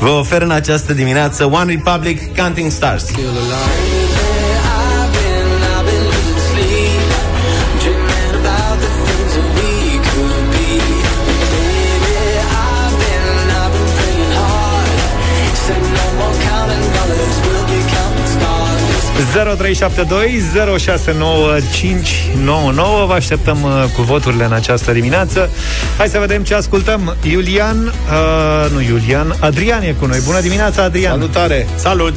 Speaker 3: vă ofer în această dimineață One Republic Counting Stars.
Speaker 1: ...0372 069599. Vă așteptăm uh, cu voturile în această dimineață. Hai să vedem ce ascultăm. Iulian, uh, nu Iulian Adrian e cu noi, bună dimineața Adrian.
Speaker 2: Salutare.
Speaker 3: Salut.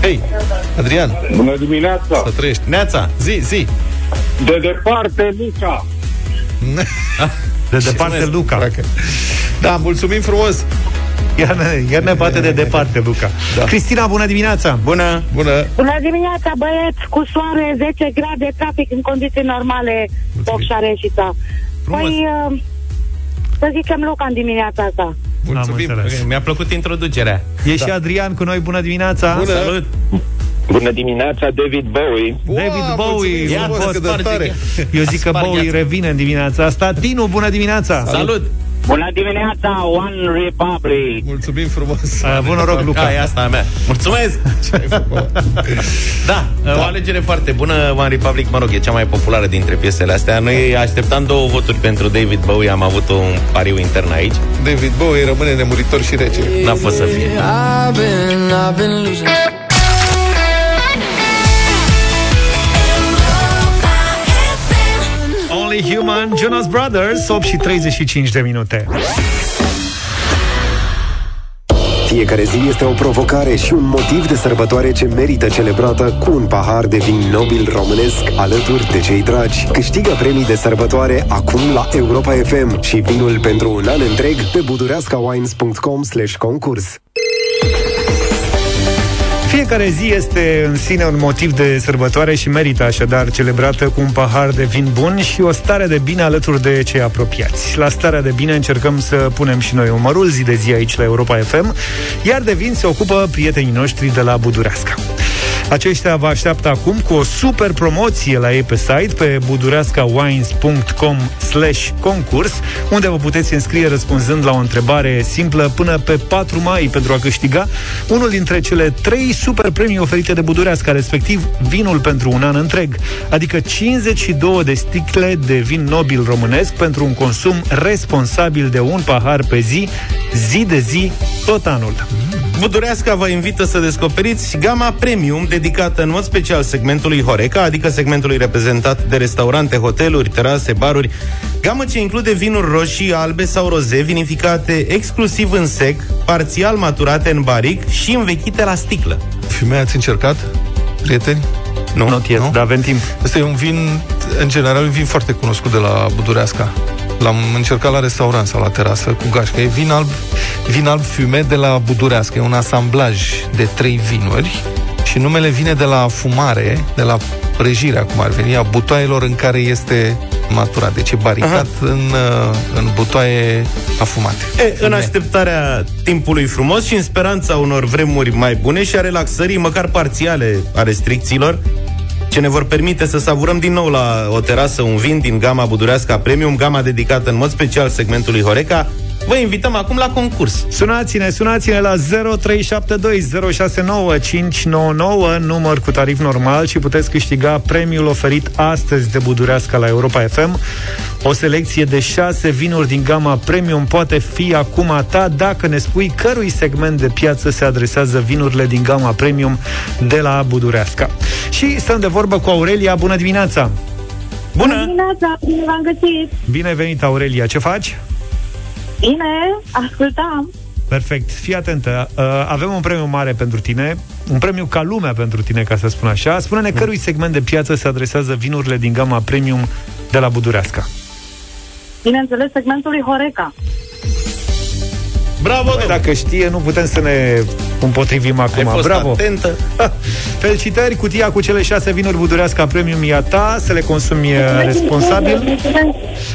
Speaker 2: Hei, Adrian.
Speaker 19: Bună dimineața.
Speaker 2: Să trăiești.
Speaker 3: Neața
Speaker 2: Zi, zi.
Speaker 19: De departe, Luca.
Speaker 1: De departe Luca.
Speaker 2: Da, mulțumim frumos
Speaker 1: Iar ne, iar ne bate de departe Luca. Da. Cristina, bună dimineața!
Speaker 3: Bună.
Speaker 2: Bună.
Speaker 20: Bună dimineața, băieți, cu soare, 10 grade, trafic în condiții normale, Foc și Areșița. Păi, uh, să zicem Luca în dimineața asta.
Speaker 2: Mulțumim.
Speaker 3: Ok, Mi-a plăcut introducerea.
Speaker 1: E și Adrian cu noi, bună dimineața!
Speaker 2: Bună.
Speaker 3: Salut.
Speaker 19: Bună dimineața, David Bowie.
Speaker 1: David Bowie
Speaker 2: mulțumim frumos,
Speaker 1: Ia,
Speaker 2: cât de
Speaker 1: sparge-
Speaker 2: tare.
Speaker 1: Eu zic că
Speaker 3: Spargeață.
Speaker 1: Bowie revine în dimineața asta. Tinu, bună dimineața!
Speaker 3: Salut
Speaker 10: Bună dimineața, One Republic!
Speaker 2: Mulțumim frumos.
Speaker 1: A, Bun noroc, Luca.
Speaker 3: Ca e asta a mea. Mulțumesc! Da, o alegere foarte bună One Republic, mă rog, e cea mai populară dintre piesele astea. Noi așteptam două voturi pentru David Bowie Am avut un pariu intern aici.
Speaker 2: David Bowie rămâne nemuritor și rece.
Speaker 3: N-a fost să fie.
Speaker 18: I've been, I've been losing.
Speaker 1: Human, Jonas Brothers 8 și 35 de minute
Speaker 21: Fiecare zi este o provocare și un motiv de sărbătoare ce merită celebrată cu un pahar de vin nobil românesc alături de cei dragi. Câștigă premii de sărbătoare acum la Europa FM și vinul pentru un an întreg pe budureascawines.com slash concurs.
Speaker 1: Fiecare zi este în sine un motiv de sărbătoare și merită așadar celebrată cu un pahar de vin bun și o stare de bine alături de cei apropiați. La starea de bine încercăm să punem și noi umărul zi de zi aici la Europa FM, iar de vin se ocupă prietenii noștri de la Budureasca. Aceștia vă așteaptă acum cu o super promoție la ei pe site, pe budureascawines.com slash concurs, unde vă puteți înscrie răspunzând la o întrebare simplă până pe 4 mai pentru a câștiga unul dintre cele trei super premii oferite de Budureasca, respectiv vinul pentru un an întreg, adică 52 de sticle de vin nobil românesc pentru un consum responsabil de un pahar pe zi, zi de zi, tot anul.
Speaker 3: Budureasca vă invită să descoperiți gama premium dedicată în mod special segmentului Horeca, adică segmentului reprezentat de restaurante, hoteluri, terase, baruri, gamă ce include vinuri roșii, albe sau roze, vinificate exclusiv în sec, parțial maturate în baric și învechite la sticlă.
Speaker 2: Fume ați încercat, prieteni?
Speaker 1: Nu, Not yet, dar avem timp.
Speaker 2: Ăsta e un vin, în general, un vin foarte cunoscut de la Budureasca. L-am încercat la restaurant sau la terasă cu gașcă. E vin alb, vin alb fume de la Budureasca. E un asamblaj de trei vinuri și numele vine de la fumare, de la prăjirea, cum ar veni, a butoaielor în care este maturat. Deci e baricat în, uh, în butoaie afumate.
Speaker 3: E, în așteptarea timpului frumos și în speranța unor vremuri mai bune și a relaxării, măcar parțiale, a restricțiilor, ce ne vor permite să savurăm din nou la o terasă un vin din gama budurească Premium, gama dedicată în mod special segmentului Horeca, Vă invităm acum la concurs.
Speaker 1: Sunați-ne, sunați-ne la 0372069599, număr cu tarif normal și puteți câștiga premiul oferit astăzi de Budureasca la Europa FM. O selecție de șase vinuri din gama Premium poate fi acum a ta dacă ne spui cărui segment de piață se adresează vinurile din gama Premium de la Budureasca. Și stăm de vorbă cu Aurelia. Bună dimineața!
Speaker 20: Bună dimineața, bine v-am găsit!
Speaker 1: Bine venit, Aurelia! Ce faci?
Speaker 20: Bine, ascultam.
Speaker 1: Perfect. Fii atentă. Uh, avem un premiu mare pentru tine, un premiu ca lumea pentru tine, ca să spun așa. Spune-ne cărui segment de piață se adresează vinurile din gama premium de la Budureasca.
Speaker 20: Bineînțeles, segmentului Horeca.
Speaker 3: Bravo,
Speaker 1: Băi, dacă știe, nu putem să ne împotrivim acum.
Speaker 3: Ai fost
Speaker 1: Bravo!
Speaker 3: atentă.
Speaker 1: Felicitări, cutia cu cele șase vinuri budureasca premium e a ta, să le consumi uh, responsabil.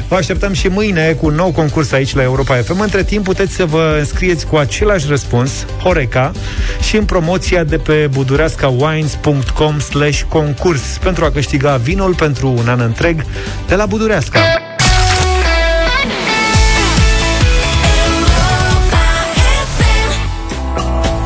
Speaker 1: Vă așteptăm și mâine cu un nou concurs aici la Europa FM. Între timp puteți să vă înscrieți cu același răspuns, Horeca, și în promoția de pe budureascawines.com slash concurs pentru a câștiga vinul pentru un an întreg de la Budureasca.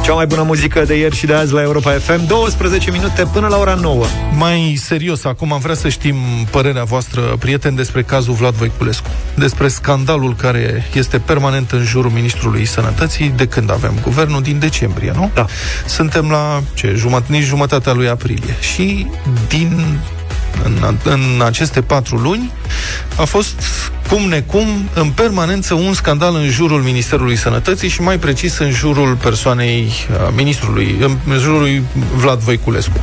Speaker 1: Cea mai bună muzică de ieri și de azi la Europa FM 12 minute până la ora 9
Speaker 2: Mai serios, acum am vrea să știm părerea voastră, prieteni, despre cazul Vlad Voiculescu. Despre scandalul care este permanent în jurul Ministrului Sănătății de când avem guvernul, din decembrie, nu?
Speaker 1: Da.
Speaker 2: Suntem la, ce, jumătate, nici jumătatea lui aprilie. Și din în, în aceste patru luni a fost cum necum în permanență un scandal în jurul Ministerului Sănătății și mai precis în jurul persoanei a, ministrului, în jurul lui Vlad Voiculescu.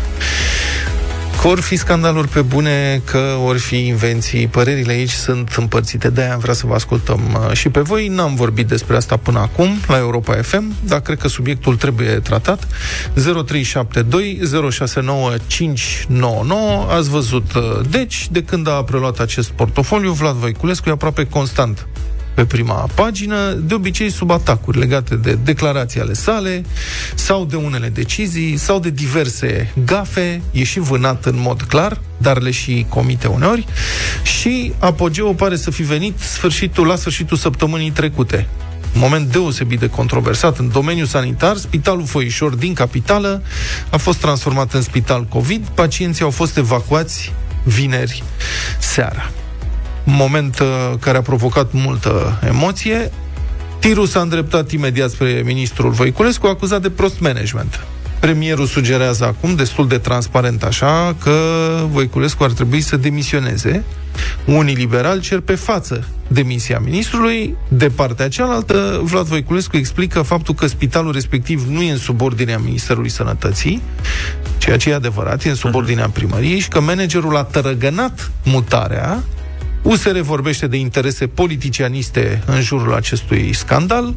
Speaker 2: Că ori fi scandaluri pe bune, că ori fi invenții, părerile aici sunt împărțite, de-aia am vrea să vă ascultăm uh, și pe voi. N-am vorbit despre asta până acum la Europa FM, dar cred că subiectul trebuie tratat. 0372 069599 Ați văzut, uh, deci, de când a preluat acest portofoliu, Vlad Voiculescu e aproape constant pe prima pagină, de obicei sub atacuri legate de declarații ale sale, sau de unele decizii, sau de diverse gafe, e și vânat în mod clar, dar le și comite uneori, și apogeul pare să fi venit sfârșitul, la sfârșitul săptămânii trecute. Un moment deosebit de controversat în domeniul sanitar, Spitalul Foișor din capitală a fost transformat în spital COVID, pacienții au fost evacuați vineri seara moment uh, care a provocat multă emoție. Tirul s-a îndreptat imediat spre ministrul Voiculescu, acuzat de prost management. Premierul sugerează acum, destul de transparent așa, că Voiculescu ar trebui să demisioneze. Unii liberali cer pe față demisia ministrului. De partea cealaltă, Vlad Voiculescu explică faptul că spitalul respectiv nu e în subordinea Ministerului Sănătății, ceea ce e adevărat, e în subordinea primăriei și că managerul a tărăgănat mutarea USR vorbește de interese politicianiste în jurul acestui scandal.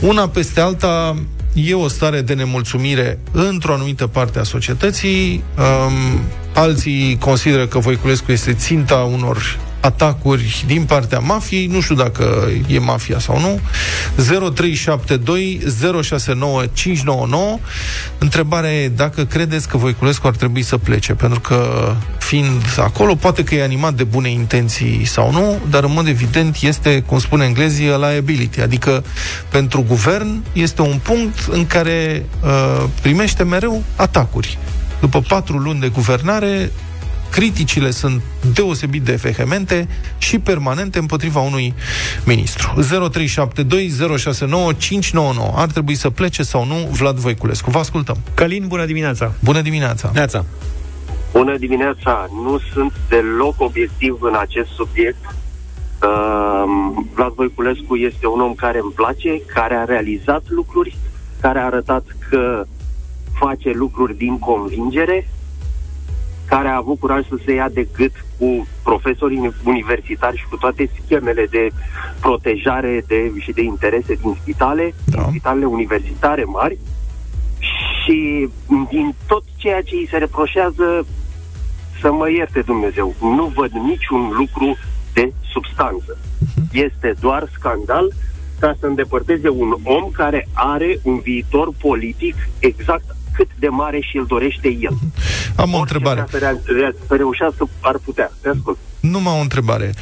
Speaker 2: Una peste alta e o stare de nemulțumire într-o anumită parte a societății. Um, alții consideră că Voiculescu este ținta unor atacuri din partea mafiei, nu știu dacă e mafia sau nu. 0372 069 599. Întrebarea e dacă credeți că Voiculescu ar trebui să plece, pentru că fiind acolo, poate că e animat de bune intenții sau nu, dar în mod evident este, cum spune englezii, a liability, adică pentru guvern este un punct în care uh, primește mereu atacuri. După patru luni de guvernare, criticile sunt deosebit de vehemente și permanente împotriva unui ministru. 0372069599. Ar trebui să plece sau nu Vlad Voiculescu. Vă ascultăm.
Speaker 1: Călin, bună dimineața!
Speaker 2: Bună dimineața!
Speaker 1: Neața!
Speaker 22: Bună dimineața! Nu sunt deloc obiectiv în acest subiect. Uh, Vlad Voiculescu este un om care îmi place, care a realizat lucruri, care a arătat că face lucruri din convingere, care a avut curaj să se ia de gât cu profesorii universitari și cu toate schemele de protejare de, și de interese din spitale, da. din spitalele universitare mari și din tot ceea ce îi se reproșează să mă ierte Dumnezeu. Nu văd niciun lucru de substanță. Este doar scandal ca să îndepărteze un om care are un viitor politic exact cât de mare și îl dorește el.
Speaker 2: Am o întrebare.
Speaker 22: Să, rea- să reușească, ar putea. Te ascult.
Speaker 2: Numai o întrebare.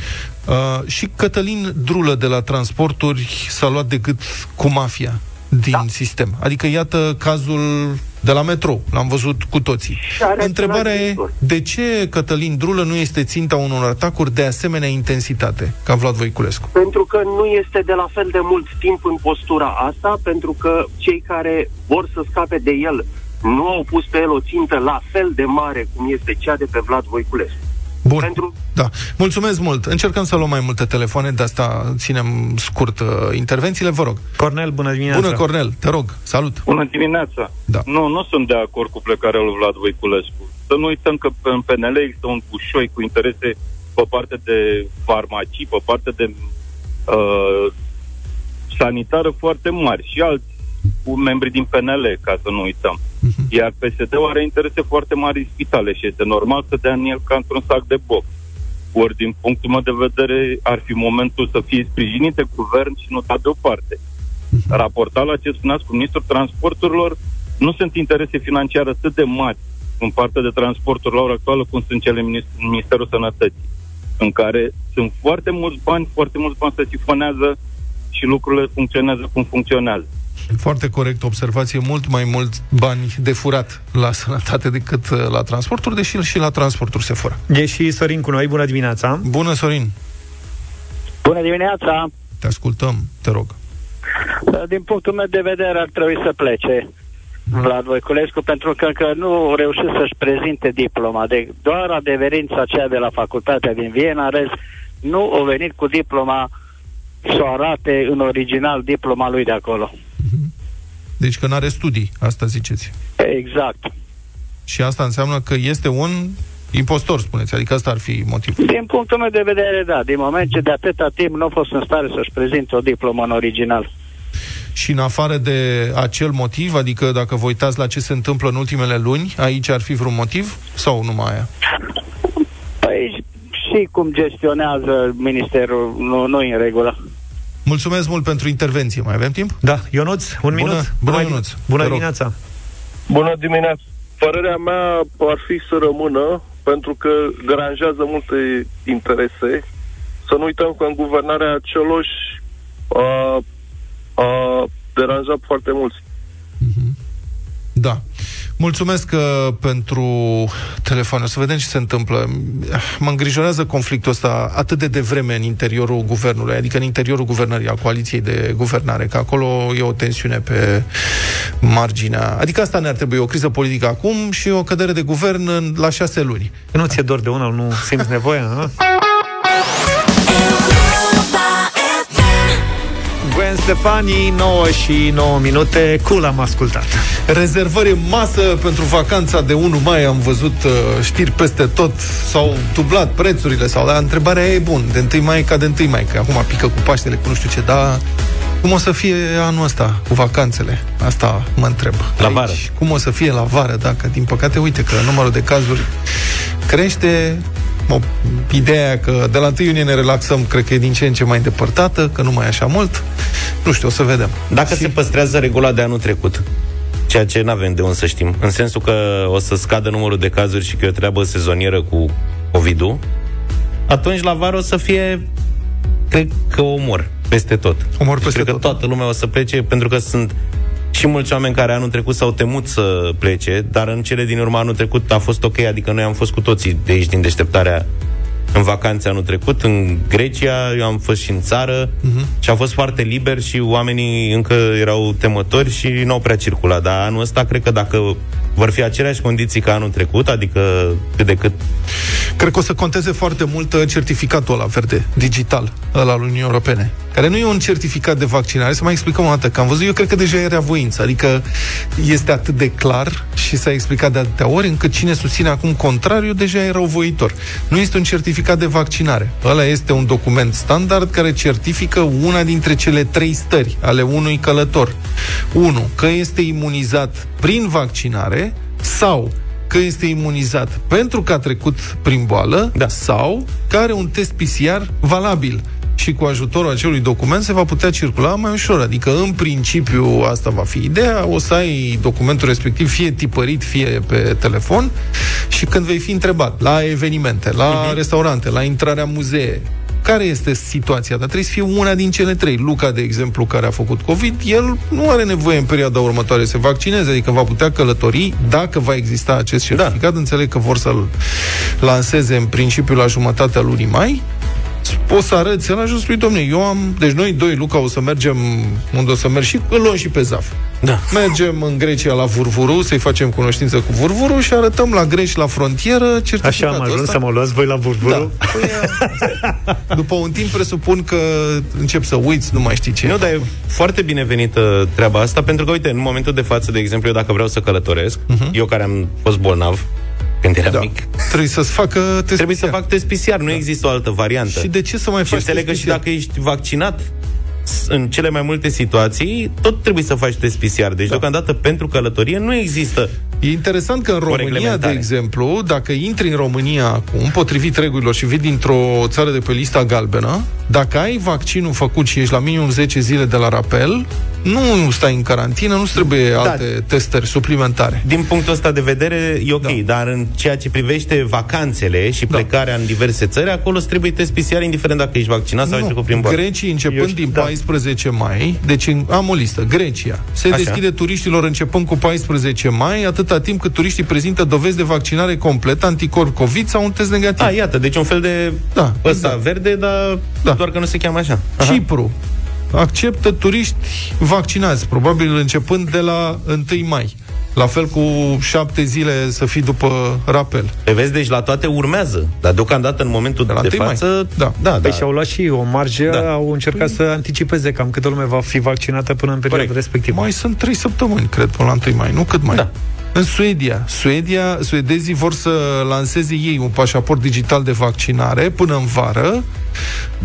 Speaker 2: Uh, și Cătălin Drulă de la Transporturi s-a luat de gât cu mafia din da. sistem. Adică, iată cazul de la metro. L-am văzut cu toții. Întrebarea e, de ce Cătălin Drulă nu este ținta unor atacuri de asemenea intensitate, ca Vlad Voiculescu?
Speaker 22: Pentru că nu este de la fel de mult timp în postura asta, pentru că cei care vor să scape de el nu au pus pe el o țintă la fel de mare cum este cea de pe Vlad Voiculescu.
Speaker 2: Bun. Pentru... Da. Mulțumesc mult. Încercăm să luăm mai multe telefoane, de asta ținem scurt uh, intervențiile. Vă rog.
Speaker 1: Cornel, bună dimineața.
Speaker 2: Bună, Cornel. Te rog. Salut.
Speaker 23: Bună dimineața.
Speaker 2: Da.
Speaker 23: Nu, nu sunt de acord cu plecarea lui Vlad Voiculescu. Să nu uităm că în PNL există un bușoi cu interese pe parte de farmacii, pe parte de uh, sanitară foarte mari și alți cu membri din PNL, ca să nu uităm. Iar PSD-ul are interese foarte mari în spitale și este normal să dea în el ca într-un sac de box. Ori, din punctul meu de vedere, ar fi momentul să fie sprijinite guvern și nu dat deoparte. Raportat la ce spuneați cu ministrul transporturilor, nu sunt interese financiare atât de mari în partea de transporturi la ora actuală cum sunt cele în Ministerul Sănătății, în care sunt foarte mulți bani, foarte mulți bani se sifonează și lucrurile funcționează cum funcționează.
Speaker 2: Foarte corect observație, mult mai mult bani de furat la sănătate decât uh, la transporturi, deși și la transporturi se fură.
Speaker 1: E și Sorin cu noi, bună dimineața.
Speaker 2: Bună, Sorin.
Speaker 24: Bună dimineața.
Speaker 2: Te ascultăm, te rog.
Speaker 24: Din punctul meu de vedere ar trebui să plece Vlad Voiculescu pentru că încă nu reușit să-și prezinte diploma. De, doar adeverința aceea de la facultatea din Viena, rest, nu a venit cu diploma să o arate în original diploma lui de acolo.
Speaker 2: Deci că nu are studii, asta ziceți.
Speaker 24: Exact.
Speaker 2: Și asta înseamnă că este un impostor, spuneți, adică asta ar fi motivul.
Speaker 24: Din punctul meu de vedere, da. Din moment ce de atâta timp nu a fost în stare să-și prezinte o diplomă în original.
Speaker 2: Și în afară de acel motiv, adică dacă vă uitați la ce se întâmplă în ultimele luni, aici ar fi vreun motiv sau numai aia?
Speaker 24: Păi și cum gestionează ministerul nu, nu în regulă.
Speaker 2: Mulțumesc mult pentru intervenție. Mai avem timp?
Speaker 1: Da, Ionuț, un
Speaker 2: Bună,
Speaker 1: minut.
Speaker 2: bună,
Speaker 1: Mai-
Speaker 2: Ionuț.
Speaker 1: Bună
Speaker 2: Te rog.
Speaker 1: dimineața.
Speaker 25: Bună dimineața! Părerea mea ar fi să rămână, pentru că deranjează multe interese. Să nu uităm că în guvernarea Cioloș a, a deranjat foarte mulți.
Speaker 2: Da. Mulțumesc uh, pentru telefon. O să vedem ce se întâmplă. Mă îngrijorează conflictul ăsta atât de devreme în interiorul guvernului, adică în interiorul guvernării, a coaliției de guvernare, că acolo e o tensiune pe marginea... Adică asta ne-ar trebui, o criză politică acum și o cădere de guvern în- la șase luni.
Speaker 1: Nu ți-e dor de una, nu simți nevoia? A? Gwen Stefani, 9 și 9 minute, cool am ascultat.
Speaker 2: Rezervări în masă pentru vacanța de 1 mai, am văzut uh, știri peste tot, s-au dublat prețurile, sau dar întrebarea e bun, de 1 mai ca de 1 mai, că acum pică cu Paștele, cu nu știu ce, dar cum o să fie anul ăsta cu vacanțele? Asta mă întreb.
Speaker 3: La vară.
Speaker 2: Cum o să fie la vară, dacă, din păcate, uite că numărul de cazuri crește, o, ideea aia că de la 1 iunie ne relaxăm, cred că e din ce în ce mai îndepărtată, că nu mai e așa mult. Nu știu, o să vedem.
Speaker 3: Dacă și... se păstrează regula de anul trecut, ceea ce nu avem de unde să știm, în sensul că o să scadă numărul de cazuri și că e o treabă sezonieră cu COVID-ul, atunci la vară o să fie, cred că omor peste tot.
Speaker 2: Omor peste
Speaker 3: cred
Speaker 2: tot.
Speaker 3: că toată lumea o să plece pentru că sunt și mulți oameni care anul trecut s-au temut să plece, dar în cele din urmă anul trecut a fost ok, adică noi am fost cu toții de aici din deșteptarea în vacanțe anul trecut, în Grecia, eu am fost și în țară uh-huh. și a fost foarte liber și oamenii încă erau temători și nu au prea circulat. Dar anul ăsta, cred că dacă vor fi aceleași condiții ca anul trecut, adică cât de cât...
Speaker 2: Cred că o să conteze foarte mult uh, certificatul ăla verde, digital, ăla al Uniunii Europene, care nu e un certificat de vaccinare. Să mai explicăm o dată, că am văzut, eu cred că deja era voință, adică este atât de clar și s-a explicat de atâtea ori, încât cine susține acum contrariu deja era voitor. Nu este un certificat de vaccinare. Ăla este un document standard care certifică una dintre cele trei stări ale unui călător. 1. Că este imunizat prin vaccinare sau că este imunizat pentru că a trecut prin boală da. sau că are un test PCR valabil și cu ajutorul acelui document se va putea circula mai ușor. Adică, în principiu, asta va fi ideea, o să ai documentul respectiv fie tipărit, fie pe telefon și când vei fi întrebat la evenimente, la uh-huh. restaurante, la intrarea muzee, care este situația, dar trebuie să fie una din cele trei. Luca, de exemplu, care a făcut COVID, el nu are nevoie în perioada următoare să se vaccineze, adică va putea călători dacă va exista acest certificat. Da. Înțeleg că vor să-l lanseze în principiu la jumătatea lunii mai poți să arăți în ajuns lui domne, eu am, deci noi doi, Luca, o să mergem unde o să merg și îl luăm și pe Zaf.
Speaker 3: Da.
Speaker 2: Mergem în Grecia la Vurvuru, să-i facem cunoștință cu Vurvuru și arătăm la greci la frontieră certificatul
Speaker 1: Așa am ajuns
Speaker 2: ăsta.
Speaker 1: să mă luați voi la Vurvuru?
Speaker 2: Da. Păi, După un timp presupun că încep să uiți, nu mai știi ce.
Speaker 3: Nu, dar e foarte binevenită treaba asta, pentru că, uite, în momentul de față, de exemplu, eu dacă vreau să călătoresc, uh-huh. eu care am fost bolnav, când eram
Speaker 2: Da.
Speaker 3: mic,
Speaker 2: Trebuie să-ți facă test
Speaker 3: trebuie să
Speaker 2: PCR.
Speaker 3: fac test PCR, nu există o altă variantă.
Speaker 2: Și de ce să mai
Speaker 3: Și
Speaker 2: faci
Speaker 3: înțeleg că
Speaker 2: test
Speaker 3: și
Speaker 2: PCR?
Speaker 3: dacă ești vaccinat, s- în cele mai multe situații, tot trebuie să faci test PCR. Deci, da. deocamdată, pentru călătorie nu există
Speaker 2: E interesant că în România, de
Speaker 3: reglementare.
Speaker 2: exemplu, dacă intri în România acum, potrivit regulilor și vii dintr-o țară de pe lista galbenă, dacă ai vaccinul făcut și ești la minimum 10 zile de la rapel, nu stai în carantină, nu trebuie
Speaker 3: Da.
Speaker 2: alte testări suplimentare.
Speaker 3: Din punctul ăsta de vedere, e ok, da. dar în ceea ce privește vacanțele și plecarea în diverse țări, acolo îți trebuie test PCR, indiferent dacă ești vaccinat sau ai trecut prin boală.
Speaker 2: Grecii începând
Speaker 3: Eu știu,
Speaker 2: din
Speaker 3: da.
Speaker 2: 14 mai, deci în- am o listă, Grecia, se
Speaker 3: Așa.
Speaker 2: deschide turiștilor începând cu 14 mai, atâta timp cât turiștii prezintă dovezi de vaccinare completă, anticorp COVID sau un test negativ.
Speaker 3: A, iată, deci un fel de
Speaker 2: Da,
Speaker 3: ăsta
Speaker 2: exact.
Speaker 3: verde, dar
Speaker 2: Da.
Speaker 3: doar că nu se cheamă așa.
Speaker 2: Cipru acceptă turiști vaccinați, probabil începând de la 1 mai. La fel cu șapte zile să fii după rapel.
Speaker 3: Pe vezi, deci la toate urmează. Dar deocamdată, în momentul de,
Speaker 2: la
Speaker 3: de
Speaker 2: 1 mai.
Speaker 3: față...
Speaker 2: Da.
Speaker 3: da,
Speaker 1: Păi
Speaker 3: da.
Speaker 1: și-au luat și o marjă,
Speaker 3: Da.
Speaker 1: au încercat să anticipeze cam câtă lume va fi vaccinată până în perioada respectivă.
Speaker 2: Mai sunt trei săptămâni, cred, până la 1 mai, nu cât mai.
Speaker 3: Da.
Speaker 2: În Suedia, Suedia, suedezii vor să lanseze ei un pașaport digital de vaccinare până în vară,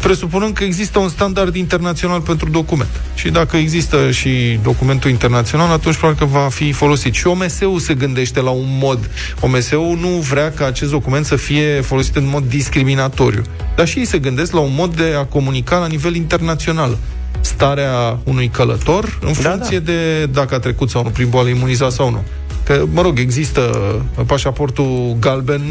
Speaker 2: presupunând că există un standard internațional pentru document. Și dacă există și documentul internațional, atunci probabil că va fi folosit. Și OMS-ul se gândește la un mod. OMS-ul nu vrea ca acest document să fie folosit în mod discriminatoriu. Dar și ei se gândesc la un mod de a comunica la nivel internațional starea unui călător în funcție da, da. de dacă a trecut sau nu prin boală imunizat sau nu. Că, mă rog, există pașaportul galben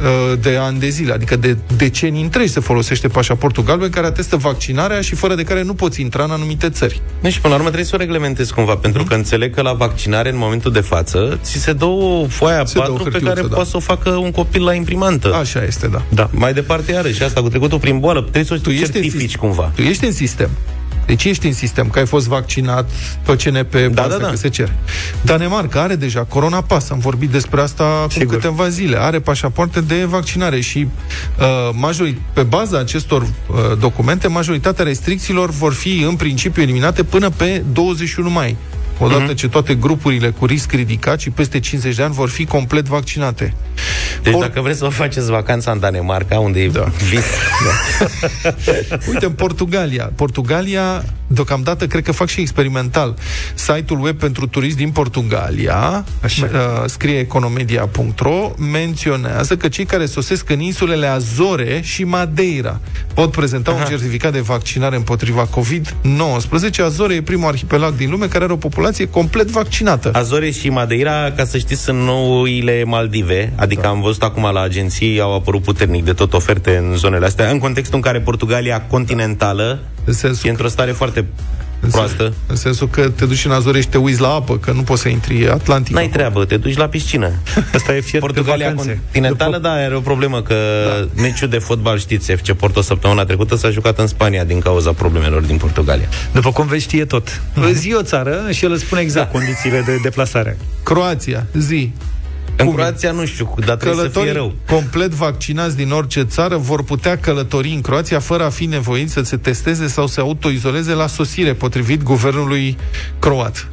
Speaker 2: uh, de ani de zile, adică de decenii întregi se folosește pașaportul galben care atestă vaccinarea și fără de care nu poți intra în anumite țări.
Speaker 3: Deci, până la urmă, trebuie să o reglementezi cumva, pentru
Speaker 2: Mhm.
Speaker 3: că înțeleg că la vaccinare, în momentul de față, ți se dă o foaie
Speaker 2: Se dă o
Speaker 3: A4 pe
Speaker 2: hârtiuță,
Speaker 3: care
Speaker 2: da.
Speaker 3: poate să o facă un copil la imprimantă.
Speaker 2: Așa este, da.
Speaker 3: Da. Mai departe, iarăși, asta cu trecutul prin boală, trebuie să o
Speaker 2: Tu ești în
Speaker 3: certifici
Speaker 2: sis-
Speaker 3: cumva.
Speaker 2: Tu ești în sistem. Deci ești în sistem, că ai fost vaccinat pe CNP, da,
Speaker 3: da, da.
Speaker 2: că se cere. Danemarca are deja Corona Pass, am vorbit despre asta acum
Speaker 1: Sigur.
Speaker 2: câteva zile. Are pașapoarte de vaccinare și uh, majori, pe baza acestor uh, documente, majoritatea restricțiilor vor fi în principiu eliminate până pe 21 mai. Odată
Speaker 3: Mhm.
Speaker 2: ce toate grupurile cu risc ridicat și peste 50 de ani vor fi complet vaccinate.
Speaker 3: Deci dacă vreți să vă faceți vacanța în Danemarca, unde e da. vis...
Speaker 2: Uite, în Portugalia. Portugalia, deocamdată, cred că fac și experimental. Site-ul web pentru turiști din Portugalia, Așa. Uh, scrie economedia.ro, menționează că cei care sosesc în insulele Azore și Madeira pot prezenta Aha. un certificat de vaccinare împotriva COVID-19. Azore e primul arhipelag din lume care are o populație complet vaccinată.
Speaker 3: Azore și Madeira, ca să știți, sunt noile Maldive, adică da. am văzut acum la agenții, au apărut puternic de tot oferte în zonele astea, în contextul în care Portugalia continentală da. e într-o stare foarte
Speaker 2: în proastă. Sens, în sensul că te duci în Azore și te uiți la apă, că nu poți să intri Atlantic.
Speaker 3: N-ai treabă, te duci la piscină. Asta e fiert Portugalia continentală, da, are o problemă că da. meciul de fotbal, știți, FC Porto săptămâna trecută s-a jucat în Spania din cauza problemelor din Portugalia.
Speaker 1: După cum vezi, știe tot. Mm-hmm. Zi o țară și el îți spune exact da. condițiile de deplasare.
Speaker 2: Croația, zi.
Speaker 3: În Croația nu știu, dar trebuie să fie rău.
Speaker 2: complet vaccinați din orice țară vor putea călători în Croația fără a fi nevoiți să se testeze sau să autoizoleze la sosire, potrivit guvernului croat.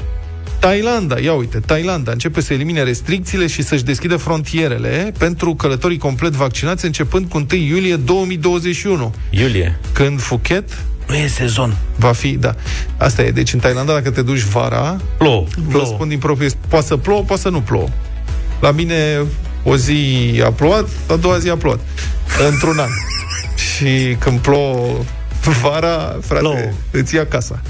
Speaker 2: Thailanda, ia uite, Thailanda începe să elimine restricțiile și să-și deschidă frontierele pentru călătorii complet vaccinați începând cu 1 iulie 2021.
Speaker 3: Iulie.
Speaker 2: Când Phuket
Speaker 3: nu e sezon.
Speaker 2: Va fi, da. Asta e. Deci în Thailanda, dacă te duci vara,
Speaker 3: plouă.
Speaker 2: Vă spun din proprie, poate să plouă, poate să nu plouă. La mine o zi a plouat, a doua zi a plouat. Într-un an. Și când plouă vara, frate, plouă. îți ia casa.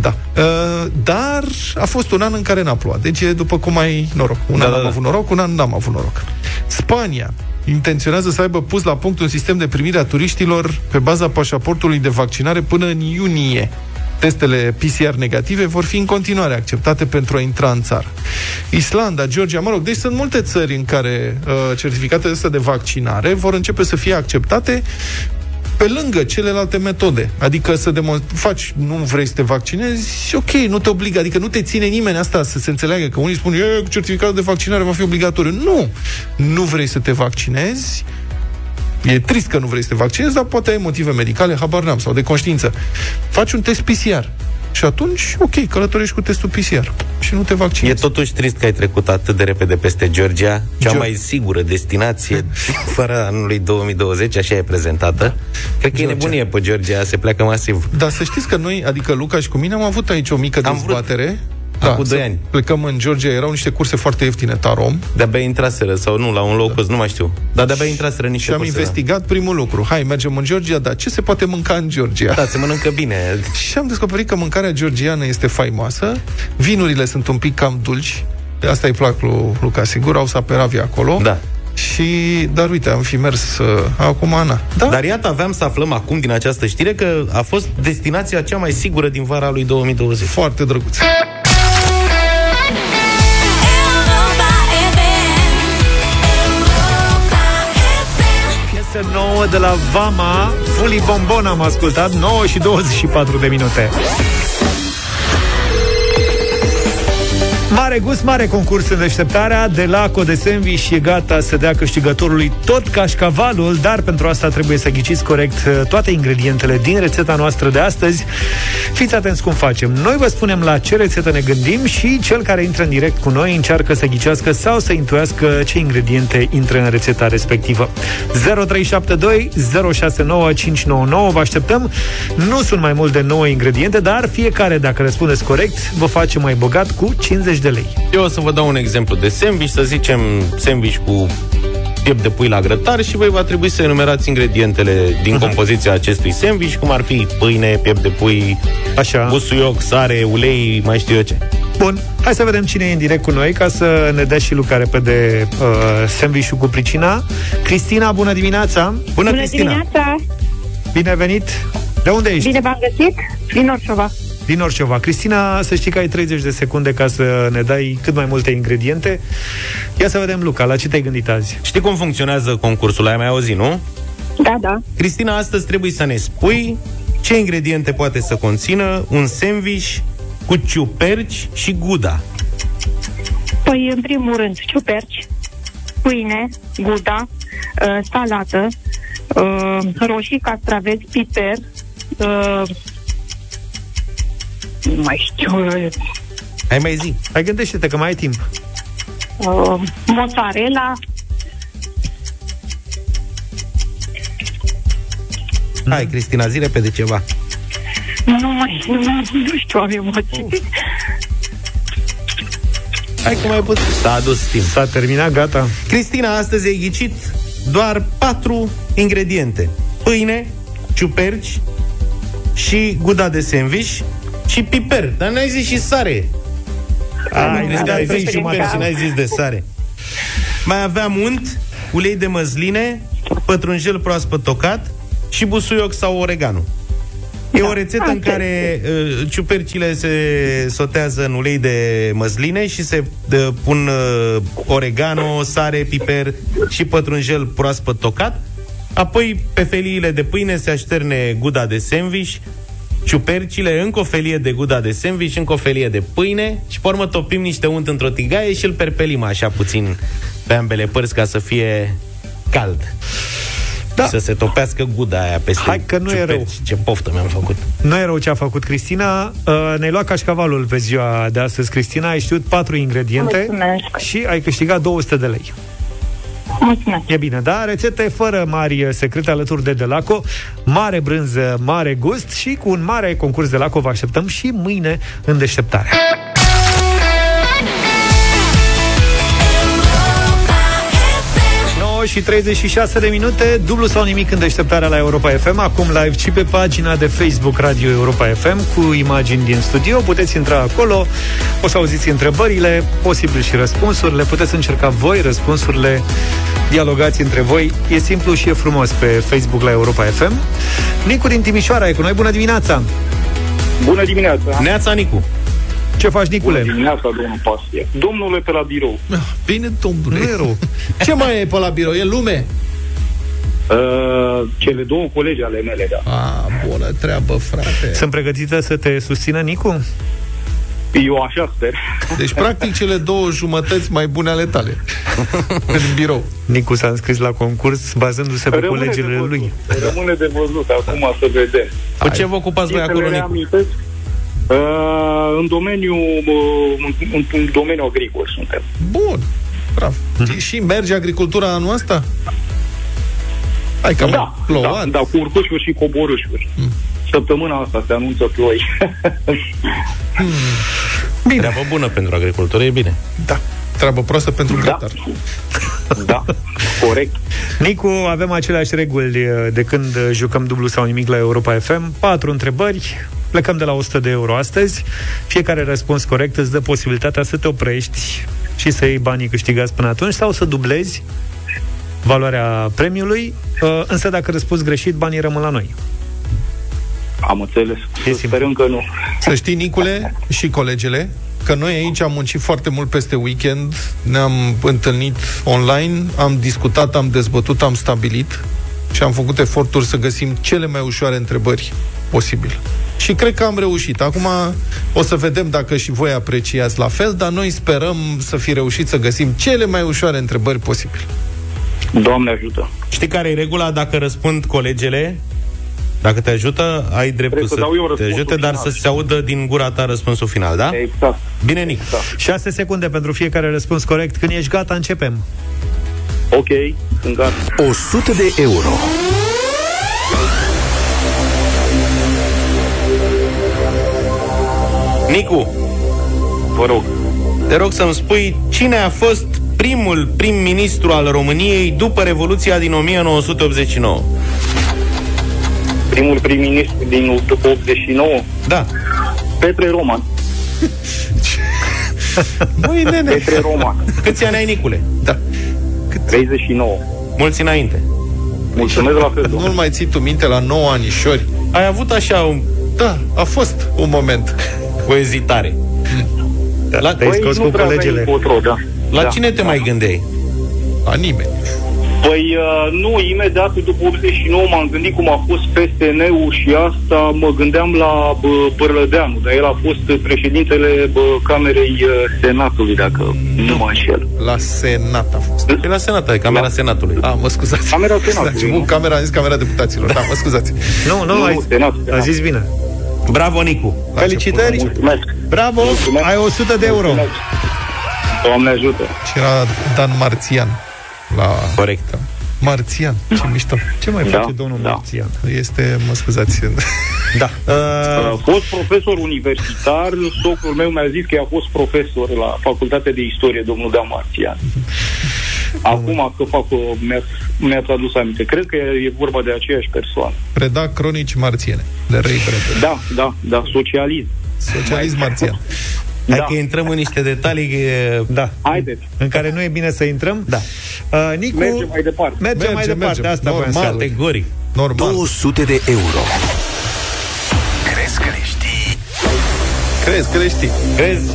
Speaker 2: Da. Uh, dar a fost un an în care n-a plouat. Deci e după cum ai noroc. Un da, an da, am da. avut noroc, un an n-am avut noroc. Spania intenționează să aibă pus la punct un sistem de primire a turiștilor pe baza pașaportului de vaccinare până în iunie testele PCR negative vor fi în continuare acceptate pentru a intra în țară. Islanda, Georgia, mă rog, deci sunt multe țări în care uh, certificatele astea de vaccinare vor începe să fie acceptate pe lângă celelalte metode. Adică să demon- faci, nu vrei să te vaccinezi, ok, nu te obligă, adică nu te ține nimeni asta să se înțeleagă că unii spun, certificatul de vaccinare va fi obligatoriu. Nu! Nu vrei să te vaccinezi, E trist că nu vrei să te vaccinezi, dar poate ai motive medicale, habar n-am, sau de conștiință. Faci un test PCR. Și atunci, ok, călătorești cu testul PCR și nu te vaccinezi.
Speaker 3: E totuși trist că ai trecut atât de repede peste Georgia, cea Ge- mai sigură destinație fără anului 2020, așa e prezentată. Cred că Georgia. e nebunie pe Georgia, se pleacă masiv.
Speaker 2: Dar să știți că noi, adică Luca și cu mine, am avut aici o mică am dezbatere. Vrut
Speaker 3: da, cu 2 ani.
Speaker 2: Plecăm în Georgia, erau niște curse foarte ieftine, Tarom.
Speaker 3: De-abia intraseră, sau nu, la un low cost, da. nu mai știu. Dar de-abia intraseră niște
Speaker 2: Și am
Speaker 3: curse,
Speaker 2: investigat da. primul lucru. Hai, mergem în Georgia, dar ce se poate mânca în Georgia?
Speaker 3: Da, se mănâncă bine.
Speaker 2: și am descoperit că mâncarea georgiană este faimoasă, vinurile sunt un pic cam dulci, asta îi plac lui Luca, sigur, au saperavi acolo.
Speaker 3: Da.
Speaker 2: Și, dar uite, am fi mers uh, acum, Ana.
Speaker 3: Da? Dar iată, aveam să aflăm acum din această știre că a fost destinația cea mai sigură din vara lui 2020.
Speaker 2: Foarte drăguț.
Speaker 1: Nouă de la Vama. Fully Bombon am ascultat. 9 și 24 de minute Mare gust, mare concurs în deșteptarea De la Codesenvi și e gata să dea câștigătorului tot cașcavalul Dar pentru asta trebuie să ghiciți corect uh, toate ingredientele din rețeta noastră de astăzi. Fiți atenți cum facem. Noi vă spunem la ce rețetă ne gândim Și cel care intră în direct cu noi încearcă să ghicească Sau să intuiască ce ingrediente intră în rețeta respectivă. 0372 069599 Vă așteptăm. Nu sunt mai mult de 9 ingrediente Dar fiecare, dacă răspundeți corect Vă face mai bogat cu 50 de lei.
Speaker 3: Eu o să vă dau un exemplu de sandwich, să zicem sandwich cu piept de pui la grătar și voi va trebui să enumerați ingredientele din uh-huh. compoziția acestui sandwich, cum ar fi pâine, piept de pui,
Speaker 1: Așa.
Speaker 3: busuioc, sare, ulei, mai știu eu ce.
Speaker 1: Bun, hai să vedem cine e în direct cu noi ca să ne dea și Luca repede uh, sandwich cu pricina. Cristina, bună dimineața!
Speaker 20: Bună, bună
Speaker 1: Cristina!
Speaker 20: dimineața!
Speaker 1: Bine venit! De unde ești?
Speaker 20: Bine v-am găsit, din Orșova
Speaker 1: din Orșova. Cristina, să știi că ai 30 de secunde ca să ne dai cât mai multe ingrediente. Ia să vedem, Luca, la ce te-ai gândit azi?
Speaker 3: Știi cum funcționează concursul? Ai mai auzit, nu?
Speaker 20: Da, da.
Speaker 3: Cristina, astăzi trebuie să ne spui ce ingrediente poate să conțină un sandwich cu ciuperci și guda.
Speaker 20: Păi, în primul rând, ciuperci, pâine, guda, uh, salată, uh, roșii, castraveți, piper, uh, nu mai știu.
Speaker 3: Hai mai zi.
Speaker 1: Hai gândește-te că mai ai timp.
Speaker 20: Uh, mozzarella.
Speaker 3: Hai, Cristina, zi repede ceva.
Speaker 26: Nu mai, nu, nu știu, am emoții. Uh.
Speaker 3: Hai că mai puțin. S-a adus timp.
Speaker 1: S-a terminat, gata.
Speaker 3: Cristina, astăzi ai ghicit doar patru ingrediente. Pâine, ciuperci și guda de sandwich și piper. Dar n-ai zis și sare. Ai, Cristina, ai zis ciuperci și n-ai zis de sare. Mai aveam unt, ulei de măsline, pătrunjel proaspăt tocat și busuioc sau oregano. E o rețetă în care uh, ciupercile se sotează în ulei de măsline și se uh, pun uh, oregano, sare, piper și pătrunjel proaspăt tocat. Apoi, pe feliile de pâine se așterne guda de sandwich, ciupercile, încă o felie de guda de sandwich, încă o felie de pâine și pe urmă topim niște unt într-o tigaie și îl perpelim așa puțin pe ambele părți ca să fie cald. Da. Să se topească guda aia peste
Speaker 1: Hai că nu e
Speaker 3: ciuperci.
Speaker 1: rău.
Speaker 3: Ce poftă mi-am făcut.
Speaker 1: Nu e rău ce a făcut Cristina. Uh, Ne-ai luat cașcavalul pe ziua de astăzi, Cristina. Ai știut patru ingrediente
Speaker 26: Mulțumesc.
Speaker 1: și ai câștigat 200 de lei.
Speaker 26: Mulțumesc.
Speaker 1: E bine, da? Rețete fără mari secrete alături de Delaco, mare brânză, mare gust și cu un mare concurs Delaco vă așteptăm și mâine în deșteptare. 9 și 36 de minute, dublu sau nimic în deșteptarea la Europa FM, acum live și pe pagina de Facebook Radio Europa FM cu imagini din studio. Puteți intra acolo, o să auziți întrebările, posibil și răspunsurile, puteți încerca voi răspunsurile, dialogați între voi. E simplu și e frumos pe Facebook la Europa FM. Nicu din Timișoara e cu noi, bună dimineața!
Speaker 19: Bună dimineața!
Speaker 3: Neața, Nicu!
Speaker 1: Ce faci, Nicule?
Speaker 19: Bună dimineața, domnul Pastie. Domnule pe la birou.
Speaker 2: Bine, domnule.
Speaker 1: Nu e rău.
Speaker 2: Ce mai e pe la birou? E lume?
Speaker 19: Uh, cele două colegi ale mele, da.
Speaker 2: A, bună treabă, frate.
Speaker 1: Sunt pregătită să te susțină, Nicu?
Speaker 19: Eu așa sper.
Speaker 2: Deci, practic, cele două jumătăți mai bune ale tale. în birou.
Speaker 1: Nicu s-a înscris la concurs bazându-se pe
Speaker 19: Rămâne
Speaker 1: colegele
Speaker 19: de văzut.
Speaker 1: lui.
Speaker 19: Rămâne de văzut, acum să vedem.
Speaker 3: Cu ce vă ocupați voi
Speaker 19: Și să
Speaker 3: acolo,
Speaker 19: le
Speaker 3: Nicu?
Speaker 19: Reamintesc, Uh, în domeniul uh, în, în, în domeniul agricol suntem.
Speaker 2: Bun. Bravo.
Speaker 1: Mhm.
Speaker 2: Și merge agricultura anul ăsta? Hai că
Speaker 19: Da,
Speaker 2: da, plouat.
Speaker 19: da, da, cu urcușuri și coborâșuri.
Speaker 2: Mm.
Speaker 19: Săptămâna asta se anunță ploi.
Speaker 3: Bine. Treabă bună pentru agricultură, e bine.
Speaker 2: Da. Treabă proastă pentru da. grătar.
Speaker 19: Da, corect.
Speaker 1: Nicu, avem aceleași reguli uh, de când uh, jucăm dublu sau nimic la Europa FM. Patru întrebări, plecăm de la 100 de euro astăzi. Fiecare răspuns corect îți dă posibilitatea să te oprești și să iei banii câștigați până atunci sau să dublezi valoarea premiului, uh, însă dacă răspunzi greșit, banii rămân la noi.
Speaker 19: Am înțeles. Să sperăm că nu.
Speaker 2: Să știi, Nicule și colegele, că noi aici am muncit foarte mult peste weekend, ne-am întâlnit online, am discutat, am dezbătut, am stabilit și am făcut eforturi să găsim cele mai ușoare întrebări posibil. Și cred că am reușit. Acum o să vedem dacă și voi apreciați la fel, dar noi sperăm să fi reușit să găsim cele mai ușoare întrebări posibil.
Speaker 19: Doamne ajută.
Speaker 3: Știi care e regula dacă răspund colegele? Dacă te ajută, ai dreptul
Speaker 19: Trebuie să
Speaker 3: să
Speaker 19: dau eu
Speaker 3: te
Speaker 19: răspunsul
Speaker 3: ajute, dar
Speaker 19: final.
Speaker 3: să se audă din gura ta răspunsul final, da?
Speaker 19: Exact.
Speaker 3: Bine, Nic.
Speaker 1: 6 secunde pentru fiecare răspuns corect. Când ești gata, începem.
Speaker 19: Ok, sunt gata.
Speaker 21: 100 de euro.
Speaker 3: Nicu,
Speaker 19: vă rog.
Speaker 3: Te rog să-mi spui cine a fost primul prim-ministru al României după Revoluția din 1989.
Speaker 19: Primul prim-ministru din după 89?
Speaker 3: Da.
Speaker 19: Petre Roman.
Speaker 2: Băi, nene.
Speaker 19: Petre Roman.
Speaker 3: Câți ani ai, Nicule?
Speaker 2: Da.
Speaker 19: 39.
Speaker 3: Mulți înainte.
Speaker 19: Mulțumesc la fel,
Speaker 2: Nu-l mai ții tu minte la 9 anișori?
Speaker 3: Ai avut așa un...
Speaker 2: Da, a fost un moment.
Speaker 3: O ezitare. La,
Speaker 1: Te-ai scos cu colegele.
Speaker 19: Încotro, da.
Speaker 3: La
Speaker 19: Da.
Speaker 3: cine te mai gândeai?
Speaker 2: La nimeni.
Speaker 19: Păi uh, nu, imediat după 89 m-am gândit cum a fost PSN-ul și asta mă gândeam la bă, Bărlădeanu, dar el a fost președintele bă, Camerei uh, Senatului, dacă nu mă înșel.
Speaker 2: La Senat a fost.
Speaker 3: E la Senat, e Camera Senatului.
Speaker 2: A, mă scuzați.
Speaker 19: Camera
Speaker 2: S-a
Speaker 19: Senatului,
Speaker 2: început
Speaker 19: nu?
Speaker 2: camera, am zis camera deputaților. Da, mă scuzați.
Speaker 1: Nu, nu,
Speaker 19: Nu,
Speaker 1: ai,
Speaker 19: Senat,
Speaker 1: a
Speaker 19: Senat.
Speaker 1: zis bine.
Speaker 3: Bravo, Nicu.
Speaker 1: Felicitări!
Speaker 19: Mulțumesc.
Speaker 1: Bravo!
Speaker 19: Mulțumesc.
Speaker 1: Ai 100 de euro.
Speaker 19: Doamne ajută.
Speaker 2: Și era Dan Marțian. La...
Speaker 3: Corect.
Speaker 2: Marțian, ce mișto.
Speaker 1: Ce mai
Speaker 19: Da,
Speaker 1: face domnul
Speaker 19: da.
Speaker 1: Marțian?
Speaker 2: Este, mă scuzați.
Speaker 1: Da.
Speaker 19: A fost profesor universitar, socrul meu mi-a zis că a fost profesor la Facultatea de Istorie, domnul Dan Marțian. Acum că fac o, mi-a, mi-a adus aminte. Cred că e vorba de aceeași persoană.
Speaker 2: Preda cronici marțiene, de Ray Bradbury.
Speaker 19: Da, da, da, socialism.
Speaker 2: Socialism marțian.
Speaker 3: Hai
Speaker 19: Da.
Speaker 3: că intrăm în niște detalii e...
Speaker 1: Da.
Speaker 19: Haideți.
Speaker 1: În care nu e bine să intrăm?
Speaker 3: Da.
Speaker 1: Uh, Nicu,
Speaker 19: Mergem mai departe.
Speaker 1: mergem, mai
Speaker 2: Mergem,
Speaker 1: departe.
Speaker 2: mergem.
Speaker 1: Asta voiam să
Speaker 2: Normal.
Speaker 1: aud.
Speaker 3: Categoric.
Speaker 2: Normal.
Speaker 27: 200 de euro. Crezi că le știi?
Speaker 2: Crezi că le știi?
Speaker 3: Crezi?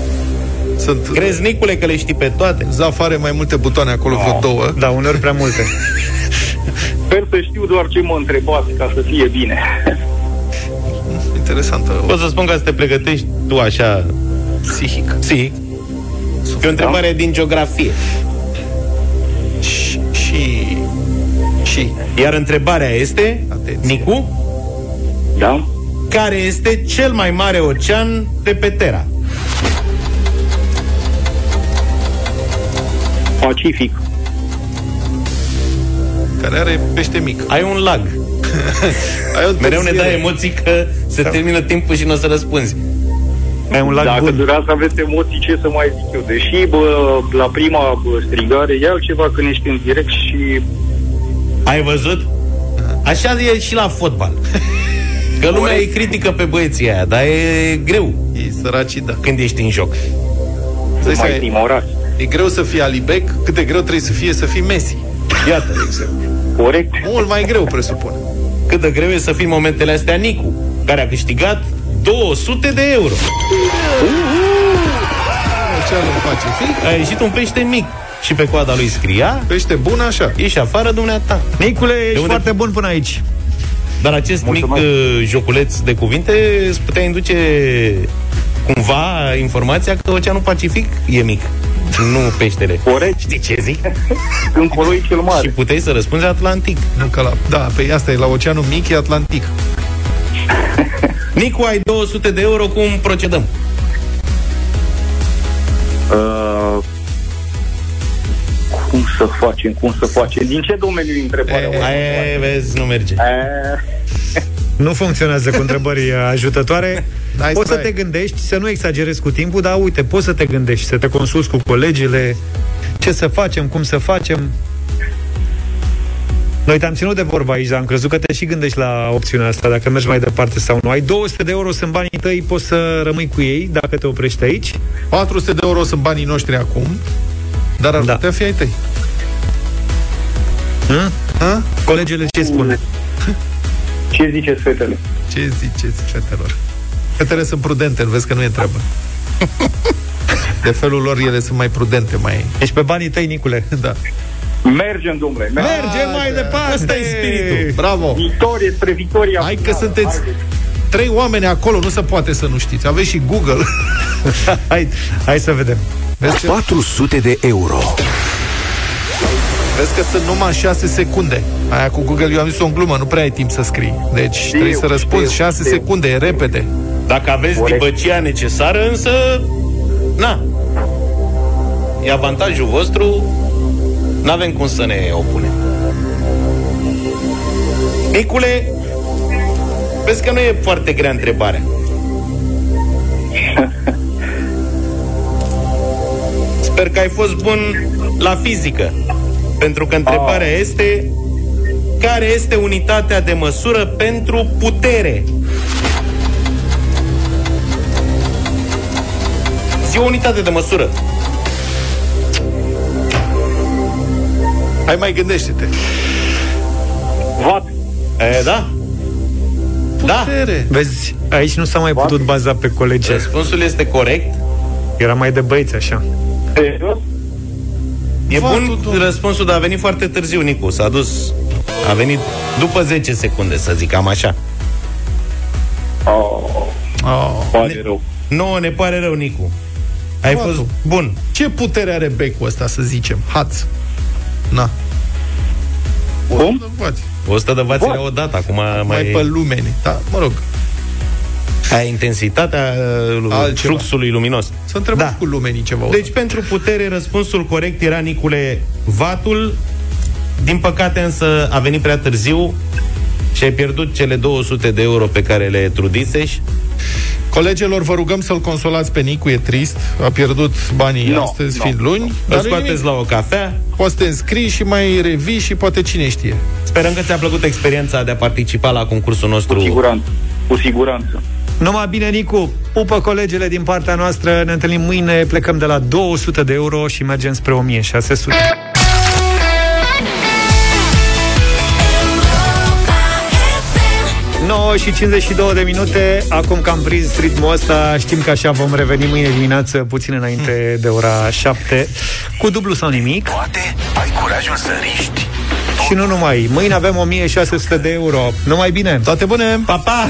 Speaker 2: Sunt
Speaker 3: Crezi, Nicule, că le știi pe toate?
Speaker 2: zafare mai multe butoane acolo, vreo două.
Speaker 1: Da, uneori prea multe.
Speaker 19: Sper să știu doar ce mă întrebați ca să fie bine.
Speaker 2: Interesantă.
Speaker 3: Pot să spun că să te pregătești tu așa
Speaker 2: Psihic.
Speaker 3: psihic. E o întrebare din geografie.
Speaker 2: Și, și, și
Speaker 3: Iar întrebarea este,
Speaker 2: Atenție.
Speaker 3: Nicu,
Speaker 19: Da?
Speaker 3: care este cel mai mare ocean de pe Terra?
Speaker 19: Pacific.
Speaker 2: care are pește mic.
Speaker 3: Ai un lag.
Speaker 2: Ai o
Speaker 3: Mereu ne
Speaker 2: întârziere.
Speaker 3: dai emoții că se termină timpul și nu o să răspunzi.
Speaker 1: Ai un lag
Speaker 19: Dacă
Speaker 1: bun.
Speaker 19: durează aveți emoții, ce să mai zic eu? Deși, bă, la prima bă, strigare e altceva când ești în direct și...
Speaker 3: Ai văzut? Așa e și la fotbal. Că lumea îi critică pe băieții aia, dar e greu
Speaker 2: E săracii, da.
Speaker 3: când ești în joc.
Speaker 2: Să
Speaker 19: mai
Speaker 2: e,
Speaker 19: timorați.
Speaker 2: E greu să fii Alibec, cât de greu trebuie să fie să fii Messi.
Speaker 3: Iată, de exemplu.
Speaker 19: Corect?
Speaker 2: Mult mai greu, presupun.
Speaker 3: Cât de greu e să fii în momentele astea Nicu, care a câștigat 200 de euro.
Speaker 2: Ce nu face? Fii
Speaker 3: A ieșit un pește mic și pe coada lui scria
Speaker 2: pește bun așa.
Speaker 3: Ești afară, dumneata.
Speaker 1: Nicule, ești
Speaker 3: unde-
Speaker 1: foarte bun până aici.
Speaker 3: Dar acest
Speaker 19: Mulțumesc.
Speaker 3: mic uh, joculeț de cuvinte îți putea induce cumva informația că Oceanul Pacific e mic, nu peștele.
Speaker 19: Corect.
Speaker 3: Știi ce zic?
Speaker 19: Încolo e cel
Speaker 3: Și
Speaker 19: mare.
Speaker 3: puteai să răspunzi Atlantic.
Speaker 2: Nu că la... Da, pe asta e la Oceanul Mic, e Atlantic.
Speaker 3: Nicu, ai 200 de euro, cum procedăm?
Speaker 19: Uh, cum să facem, cum să facem? Din ce domeniu e întrebarea?
Speaker 2: E,
Speaker 3: Aia, vezi, nu merge.
Speaker 19: Uh,
Speaker 1: Nu funcționează cu întrebări ajutătoare.
Speaker 2: Hai,
Speaker 1: poți să
Speaker 2: stai.
Speaker 1: te gândești, să nu exagerezi cu timpul, dar uite, poți să te gândești, să te consulți cu colegile, ce să facem, cum să facem. Noi te-am ținut de vorba aici, dar am crezut că te și gândești la opțiunea asta, dacă mergi mai departe sau nu. Ai 200 de euro, sunt banii tăi, poți să rămâi cu ei dacă te oprești aici.
Speaker 2: 400 de euro sunt banii noștri acum, dar ar
Speaker 1: Da.
Speaker 2: putea fi ai tăi.
Speaker 1: Hă?
Speaker 2: Ha?
Speaker 1: Colegele ce spun?
Speaker 19: Ce ziceți, fetele?
Speaker 2: Ce ziceți, fetelor? Fetele sunt prudente, nu vezi că nu e treabă. De felul lor, ele sunt mai prudente, mai...
Speaker 1: Ești pe banii tăi, Nicule.
Speaker 2: Da.
Speaker 19: Mergem, domnule. Mergem.
Speaker 1: Mergem mai departe!
Speaker 3: Asta e spiritul.
Speaker 2: Bravo!
Speaker 19: Victorie spre victoria.
Speaker 2: Hai că
Speaker 19: finală.
Speaker 2: sunteți
Speaker 19: Haideți.
Speaker 2: trei oameni acolo, nu se poate să nu știți. Aveți și Google.
Speaker 1: hai, hai să vedem.
Speaker 2: Vezi că,
Speaker 27: 400 de euro.
Speaker 2: Vezi că sunt numai 6 secunde. Aia cu Google, eu am zis o în glumă, nu prea ai timp să scrii. Deci știu, trebuie să răspunzi
Speaker 19: știu,
Speaker 2: 6
Speaker 19: știu.
Speaker 2: secunde, e repede.
Speaker 3: Dacă aveți
Speaker 19: Corect.
Speaker 3: dibăcia necesară, însă, na, e avantajul vostru, n-avem cum să ne opunem. Nicule, vezi că nu e foarte grea întrebarea. Sper că ai fost bun la fizică, pentru că întrebarea este care este unitatea de măsură pentru putere? Zi o unitate de măsură.
Speaker 2: Hai mai gândește-te.
Speaker 19: Vat.
Speaker 3: E, da? Da.
Speaker 2: Putere.
Speaker 1: Vezi, aici nu s-a mai putut baza pe colegi.
Speaker 3: Răspunsul este corect.
Speaker 1: Era mai de băieți, așa.
Speaker 19: Serios?
Speaker 3: E
Speaker 2: Vatul,
Speaker 3: bun
Speaker 2: domnule.
Speaker 3: răspunsul, dar a venit foarte târziu, Nicu. S-a dus... A venit după 10 secunde, să zic, cam așa.
Speaker 19: Oh,
Speaker 2: Oh.
Speaker 19: pare rău.
Speaker 3: Nouă ne pare rău, Nicu. Ai
Speaker 2: Vatul.
Speaker 3: fost bun.
Speaker 2: Ce putere are becul ăsta, să zicem? Haț. Na.
Speaker 19: Cum?
Speaker 2: Nu poate.
Speaker 3: 100 de vați era o dată, acum mai,
Speaker 2: Mai pe lumeni. Da, mă rog.
Speaker 3: Ai intensitatea uh,
Speaker 2: Altceva.
Speaker 3: fluxului luminos.
Speaker 2: Să întrebăm
Speaker 3: Da.
Speaker 2: cu lumenii ceva.
Speaker 3: Deci, pentru putere, răspunsul corect era, Nicule, vatul Din păcate însă a venit prea târziu și ai pierdut cele 200 de euro pe care le trudisești.
Speaker 2: Colegilor, vă rugăm să-l consolați pe Nicu, e trist, a pierdut banii
Speaker 3: No,
Speaker 2: astăzi,
Speaker 3: no.
Speaker 2: fiind luni.
Speaker 3: Îl
Speaker 2: dar nu-i
Speaker 3: scoateți
Speaker 2: nimic.
Speaker 3: la o cafea.
Speaker 2: Poți să te înscrii și mai revii și poate cine știe.
Speaker 3: Sperăm că ți-a plăcut experiența de a participa la concursul nostru.
Speaker 19: Cu siguranță. Cu siguranță.
Speaker 1: Numai bine, Nicu, pupă colegele din partea noastră, ne întâlnim mâine, plecăm de la 200 de euro și mergem spre 1600. ...9 și 52 de minute. Acum că am prins ritmul ăsta Știm că așa vom reveni mâine dimineață Puțin înainte de ora 7 Cu dublu sau nimic.
Speaker 21: Poate ai curajul să riști.
Speaker 1: Și nu numai, mâine avem 1600 de euro. Numai bine.
Speaker 2: Toate bune,
Speaker 3: pa, pa!